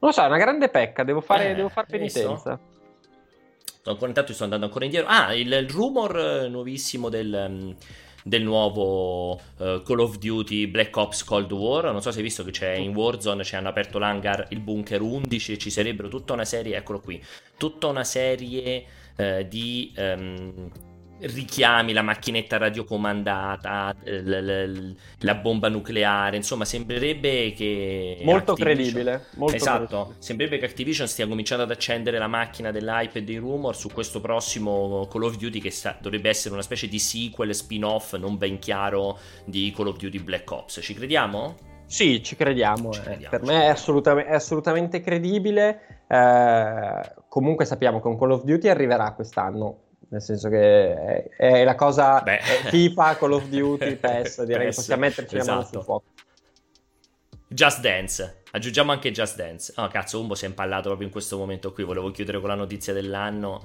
Speaker 2: Non lo so, è una grande pecca. Devo fare,
Speaker 1: Eh,
Speaker 2: devo far penitenza.
Speaker 1: Sto ancora intanto sto andando ancora indietro. Ah, il, il rumor eh, nuovissimo del, mm, del nuovo eh, Call of Duty Black Ops Cold War. Non so se hai visto che c'è in Warzone, ci hanno aperto l'hangar, il bunker 11, ci sarebbero tutta una serie, eccolo qui, tutta una serie eh, di ehm, richiami, la macchinetta radiocomandata, eh, l- l- la bomba nucleare, insomma sembrerebbe che...
Speaker 2: Molto
Speaker 1: Activision-
Speaker 2: credibile. Molto
Speaker 1: esatto,
Speaker 2: credibile.
Speaker 1: sembrerebbe che Activision stia cominciando ad accendere la macchina dell'hype e dei rumor su questo prossimo Call of Duty che sta- dovrebbe essere una specie di sequel, spin-off non ben chiaro di Call of Duty Black Ops. Ci crediamo?
Speaker 2: Sì, ci crediamo.
Speaker 1: Ci
Speaker 2: eh.
Speaker 1: crediamo,
Speaker 2: per
Speaker 1: ci
Speaker 2: me è,
Speaker 1: crediamo.
Speaker 2: assolutam- è assolutamente credibile. Eh, comunque sappiamo che un Call of Duty arriverà quest'anno. Nel senso che è, è la cosa
Speaker 1: Beh.
Speaker 2: FIFA, Call of Duty, PES, direi che
Speaker 1: PES,
Speaker 2: possiamo metterci la mano
Speaker 1: esatto.
Speaker 2: sul fuoco.
Speaker 1: Just Dance. Aggiungiamo anche Just Dance. Oh, cazzo, Umbo si è impallato proprio in questo momento qui. Volevo chiudere con la notizia dell'anno.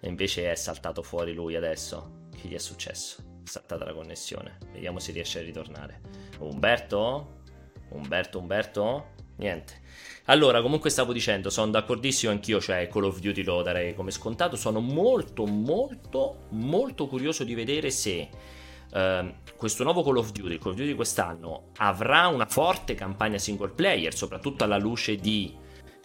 Speaker 1: E invece è saltato fuori lui adesso. Che gli è successo? È saltata la connessione. Vediamo se riesce a ritornare. Umberto? Umberto, Umberto? Niente. Allora, comunque stavo dicendo, sono d'accordissimo anch'io, cioè Call of Duty lo darei come scontato. Sono molto, molto, molto curioso di vedere se ehm, questo nuovo Call of Duty, Call of Duty quest'anno, avrà una forte campagna single player, soprattutto alla luce di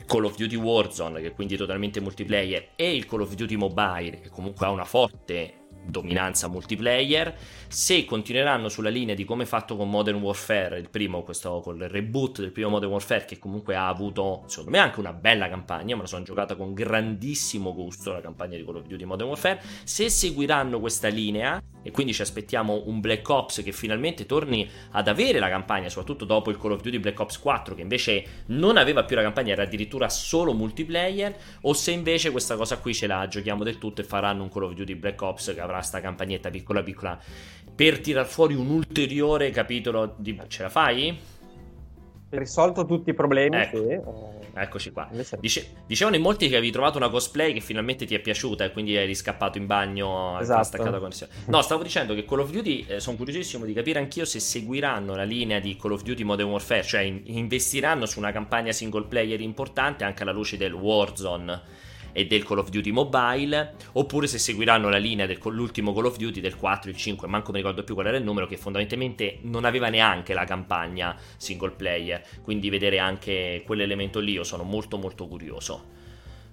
Speaker 1: Call of Duty Warzone, che è quindi totalmente multiplayer, e il Call of Duty Mobile, che comunque ha una forte dominanza multiplayer, se continueranno sulla linea di come fatto con Modern Warfare, il primo, questo col reboot del primo Modern Warfare, che comunque ha avuto, secondo me, anche una bella campagna, me la sono giocata con grandissimo gusto la campagna di Call of Duty Modern Warfare, se seguiranno questa linea, e quindi ci aspettiamo un Black Ops che finalmente torni ad avere la campagna, soprattutto dopo il Call of Duty Black Ops 4, che invece non aveva più la campagna, era addirittura solo multiplayer, o se invece questa cosa qui ce la giochiamo del tutto e faranno un Call of Duty Black Ops che avrà sta campagnetta piccola piccola per tirar fuori un ulteriore capitolo di... Ce la fai?
Speaker 2: Risolto tutti i problemi,
Speaker 1: Ecco.
Speaker 2: sì. eh,
Speaker 1: Eccoci qua. Dice- dicevano in molti che avevi trovato una cosplay che finalmente ti è piaciuta e quindi eri scappato in bagno
Speaker 2: Esatto.
Speaker 1: staccato la connessione. No, stavo dicendo che Call of Duty eh, sono curiosissimo di capire anch'io se seguiranno la linea di Call of Duty Modern Warfare, cioè in- investiranno su una campagna single player importante anche alla luce del Warzone e del Call of Duty Mobile, oppure se seguiranno la linea dell'ultimo Call of Duty del 4, il 5, manco mi ricordo più qual era il numero, che fondamentalmente non aveva neanche la campagna single player, quindi vedere anche quell'elemento lì io sono molto molto curioso.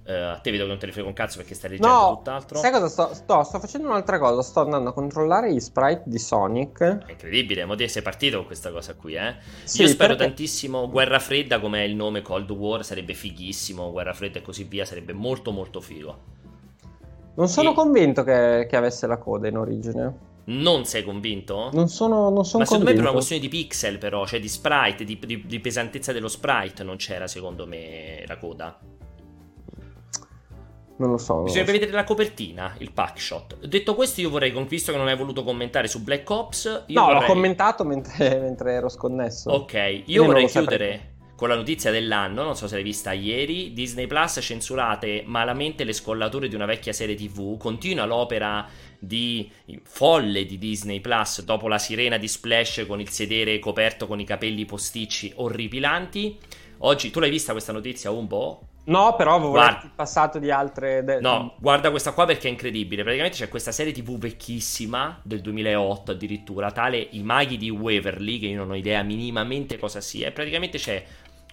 Speaker 1: Uh, a te vedo che non te ne frega un cazzo perché stai leggendo
Speaker 2: no,
Speaker 1: tutt'altro.
Speaker 2: Sai cosa sto, sto, sto, facendo un'altra cosa. Sto andando a controllare gli sprite di Sonic.
Speaker 1: È incredibile, mo sei partito con questa cosa qui, eh? Sì, Io spero perché... tantissimo Guerra Fredda, come è il nome Cold War, sarebbe fighissimo. Guerra Fredda e così via, sarebbe molto molto figo.
Speaker 2: Non sono e... convinto che, che avesse la coda in origine.
Speaker 1: Non sei convinto?
Speaker 2: Non sono, non sono
Speaker 1: Ma
Speaker 2: secondo
Speaker 1: convinto. me è una questione di pixel, però, cioè di sprite, di, di, di pesantezza dello sprite. Non c'era, secondo me, la coda.
Speaker 2: Non lo so.
Speaker 1: Bisognerebbe
Speaker 2: so.
Speaker 1: vedere la copertina, il pack shot. Detto questo, io vorrei, visto che non hai voluto commentare su Black Ops.
Speaker 2: no,
Speaker 1: vorrei...
Speaker 2: l'ho commentato mentre, mentre, ero sconnesso.
Speaker 1: Ok, io Quindi vorrei chiudere con la notizia dell'anno. Non so se l'hai vista ieri. Disney Plus censurate malamente le scollature di una vecchia serie TV. Continua l'opera di folle di Disney Plus dopo la sirena di Splash con il sedere coperto con i capelli posticci orripilanti. Oggi tu l'hai vista questa notizia un po'?
Speaker 2: No, però avevo guarda, il passato di altre. De-
Speaker 1: no, guarda questa qua perché è incredibile. Praticamente c'è questa serie TV vecchissima del 2008 addirittura, tale I maghi di Waverly, che io non ho idea minimamente cosa sia. E praticamente c'è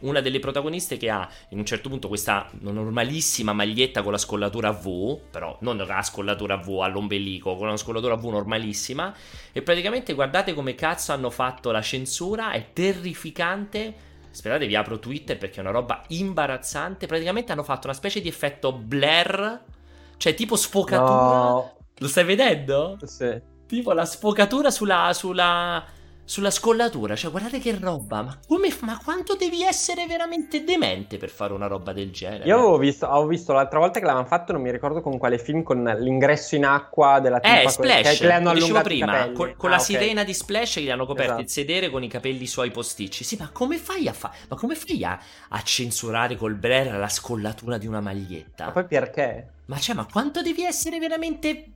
Speaker 1: una delle protagoniste che ha in un certo punto questa normalissima maglietta con la scollatura V, però non la scollatura V all'ombelico, con una scollatura V normalissima. E praticamente guardate come cazzo hanno fatto la censura, è terrificante Aspettate, vi apro Twitter perché è una roba imbarazzante. Praticamente hanno fatto una specie di effetto blur, cioè tipo sfocatura. No. Lo stai vedendo?
Speaker 2: Sì.
Speaker 1: Tipo la sfocatura sulla, sulla sulla scollatura. Cioè, guardate che roba. Ma, come, ma quanto devi essere veramente demente per fare una roba del genere?
Speaker 2: Io avevo visto, avevo visto l'altra volta che l'avevano fatto, non mi ricordo con quale film, con l'ingresso in acqua della
Speaker 1: tipa. Eh, Splash. Che le hanno dicevo prima, con, con ah, la okay. sirena di Splash che gli hanno coperto esatto. il sedere con i capelli suoi posticci. Sì, ma come fai a fare? Ma come fai a, a censurare col Blair la scollatura di una maglietta?
Speaker 2: Ma poi perché?
Speaker 1: Ma cioè, ma quanto devi essere veramente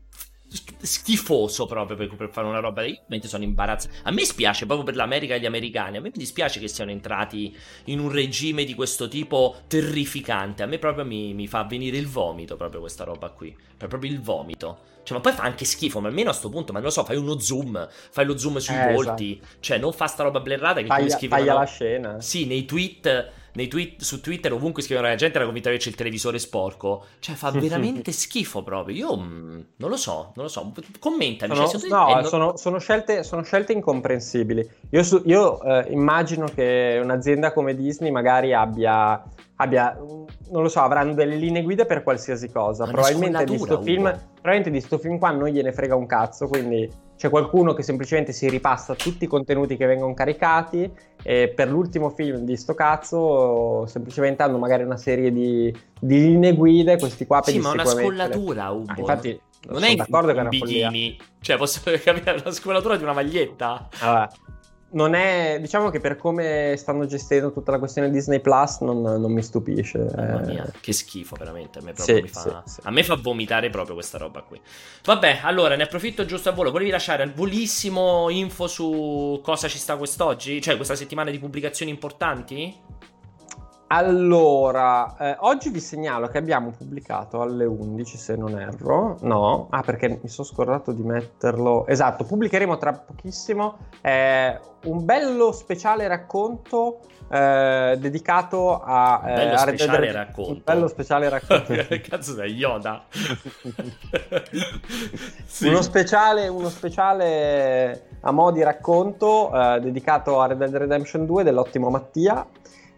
Speaker 1: schifoso proprio per, per, fare una roba. Io mentre sono imbarazzato. A me spiace proprio per l'America e gli americani. A me mi dispiace che siano entrati in un regime di questo tipo terrificante. A me proprio mi, mi fa venire il vomito proprio questa roba qui. Proprio il vomito. Cioè ma poi fa anche schifo ma almeno a sto punto ma non lo so fai uno zoom. Fai lo zoom sui eh, volti. esatto. cioè non fa sta roba blerrata che
Speaker 2: taglia, scrivono la scena.
Speaker 1: Sì nei tweet tweet, su Twitter ovunque scrivono la gente era convinta che c'è il televisore sporco. Cioè, fa veramente schifo proprio. Io mh, mm, non lo so, non lo so. Commentami.
Speaker 2: Sono,
Speaker 1: cioè,
Speaker 2: no, non... sono, sono, scelte, sono, scelte, incomprensibili. Io, su, io eh, immagino che un'azienda come Disney magari abbia abbia, non lo so, avranno delle linee guida per qualsiasi cosa. Probabilmente di, film, probabilmente di sto film qua non gliene frega un cazzo, quindi c'è qualcuno che semplicemente si ripassa tutti i contenuti che vengono caricati e per l'ultimo film di sto cazzo semplicemente hanno magari una serie di, di linee guida questi qua
Speaker 1: per Sì, ma una scollatura, Ubo. Ah,
Speaker 2: infatti
Speaker 1: non è d'accordo che è una bikini. Cioè, posso capire una scollatura di una maglietta?
Speaker 2: Allora, non è, diciamo che per come stanno gestendo tutta la questione Disney Plus non, non mi stupisce.
Speaker 1: Mamma mia, eh. che schifo veramente, a me, sì, mi fa, sì, sì. a me fa vomitare proprio questa roba qui. Vabbè, allora ne approfitto giusto a volo, volevi lasciare al volissimo info su cosa ci sta quest'oggi? Cioè questa settimana di pubblicazioni importanti?
Speaker 2: Allora, eh, oggi vi segnalo che abbiamo pubblicato alle 11, se non erro. No, ah, perché mi sono scordato di metterlo. Esatto, pubblicheremo tra pochissimo eh, un bello speciale racconto eh, dedicato a.
Speaker 1: Eh, bello
Speaker 2: a
Speaker 1: speciale Red... racconto. Un
Speaker 2: bello speciale racconto.
Speaker 1: cazzo sei, Yoda?
Speaker 2: sì. uno, speciale, uno speciale a mo' di racconto eh, dedicato a Red Dead Redemption 2 dell'ottimo Mattia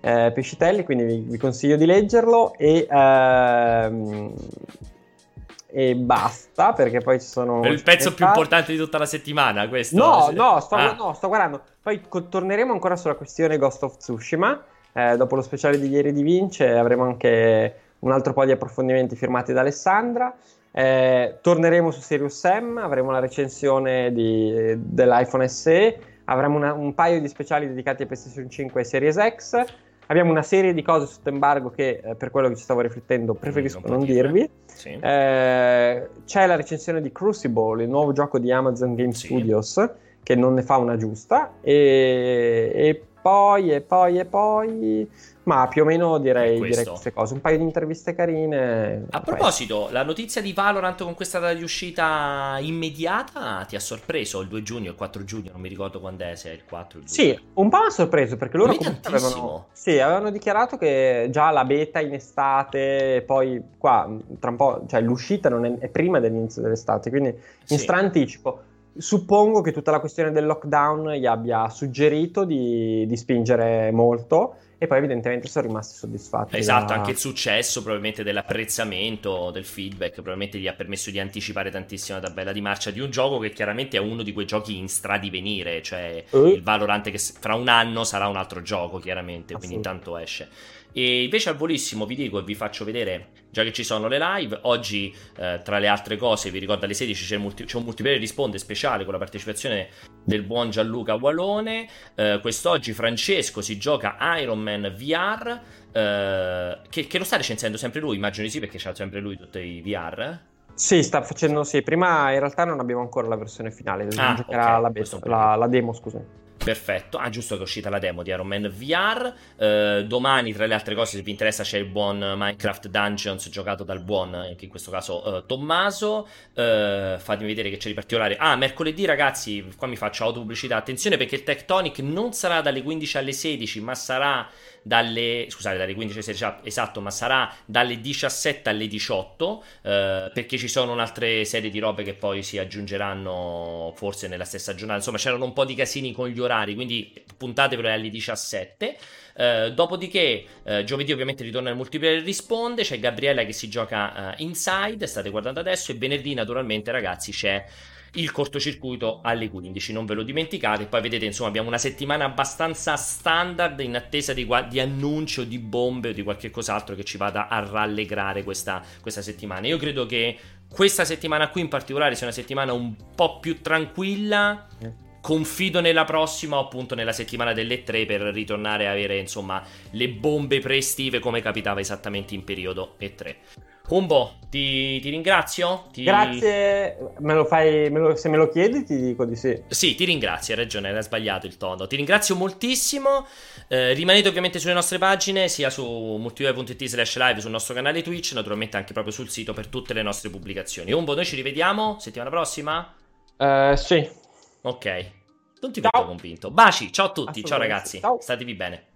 Speaker 2: eh, Pescitelli, quindi vi, vi, consiglio di leggerlo e, ehm, e basta perché poi ci sono...
Speaker 1: È il pezzo più importante di tutta la settimana questo?
Speaker 2: No, no sto, ah. no, sto guardando. Poi torneremo ancora sulla questione Ghost of Tsushima. Eh, dopo lo speciale di ieri di Vince avremo anche un altro po' di approfondimenti firmati da Alessandra. Eh, torneremo su Sirius Sam, avremo la recensione di, dell'iPhone SE, avremo una, un paio di speciali dedicati a PlayStation 5 e Series X Abbiamo una serie di cose sotto embargo che eh, per quello che ci stavo riflettendo preferisco non, non dirvi. Sì. Eh, c'è la recensione di Crucible, il nuovo gioco di Amazon Game sì. Studios, che non ne fa una giusta. E, e poi e poi e poi, ma più o meno direi, direi queste cose. Un paio di interviste carine.
Speaker 1: A proposito, la notizia di Valorant con questa data di uscita immediata ti ha sorpreso il 2 giugno, il 4 giugno, non mi ricordo quando è, se è il 4 giugno.
Speaker 2: Sì, un po' mi ha sorpreso perché loro avevano, sì, avevano dichiarato che già la beta in estate, poi qua tra un po', cioè l'uscita non è, è prima dell'inizio dell'estate, quindi in sì. stranticipo suppongo che tutta la questione del lockdown gli abbia suggerito di, di spingere molto e poi evidentemente sono rimasti soddisfatti.
Speaker 1: Esatto, da... anche il successo probabilmente dell'apprezzamento, del feedback, probabilmente gli ha permesso di anticipare tantissimo la tabella di marcia di un gioco che chiaramente è uno di quei giochi in stradivenire, cioè uh. il Valorant che fra un anno sarà un altro gioco chiaramente, quindi intanto esce. E invece al volissimo vi dico e vi faccio vedere, già che ci sono le live, oggi eh, tra le altre cose vi ricordo alle 16 c'è, multi- c'è, un multiplayer risponde speciale con la partecipazione del buon Gianluca Walone, eh, quest'oggi Francesco si gioca Iron Man VR, eh, che, che, lo sta recensendo sempre lui, immagino di sì perché c'ha sempre lui tutti i VR.
Speaker 2: Sì, sta facendo sì. Prima in realtà non abbiamo ancora la versione finale, ah, okay. la, beta, la, la demo, scusami.
Speaker 1: Perfetto, ah giusto che è uscita la demo di Iron Man VR, eh, domani tra le altre cose se vi interessa c'è il buon Minecraft Dungeons giocato dal buon, anche in questo caso eh, Tommaso, eh, fatemi vedere che c'è di particolare, ah mercoledì ragazzi, qua mi faccio autopubblicità, attenzione perché il Tectonic non sarà dalle 15 alle 16 ma sarà dalle, scusate, dalle 15 alle 16 esatto, ma sarà dalle 17 alle 18 eh, perché ci sono un'altra serie di robe che poi si aggiungeranno forse nella stessa giornata. Insomma, c'erano un po' di casini con gli orari, quindi puntatevelo alle 17. Uh, dopodiché, uh, giovedì ovviamente ritorna il multiplayer risponde. C'è Gabriella che si gioca uh, Inside, state guardando adesso. E venerdì, naturalmente, ragazzi, c'è il cortocircuito alle 15, non ve lo dimenticate. Poi vedete, insomma, abbiamo una settimana abbastanza standard in attesa di, di annuncio di bombe o di qualche cos'altro che ci vada a rallegrare questa, questa settimana. Io credo che questa settimana qui in particolare sia una settimana un po' più tranquilla. Confido nella prossima o appunto nella settimana delle tre per ritornare a avere insomma le bombe pre-estive come capitava esattamente in periodo E3. Umbo, ti, ti ringrazio. Ti...
Speaker 2: Grazie, me lo fai, me lo, se me lo chiedi ti dico di sì.
Speaker 1: Sì, ti ringrazio, hai ragione, era sbagliato il tono. Ti ringrazio moltissimo. Eh, rimanete ovviamente sulle nostre pagine, sia su multiplayer.it slash live sul nostro canale Twitch, naturalmente anche proprio sul sito per tutte le nostre pubblicazioni. Umbo, noi ci rivediamo settimana prossima?
Speaker 2: Uh, sì.
Speaker 1: Ok. Non ti vedo convinto. Baci, ciao a tutti, ciao ragazzi. Ciao. Statevi bene.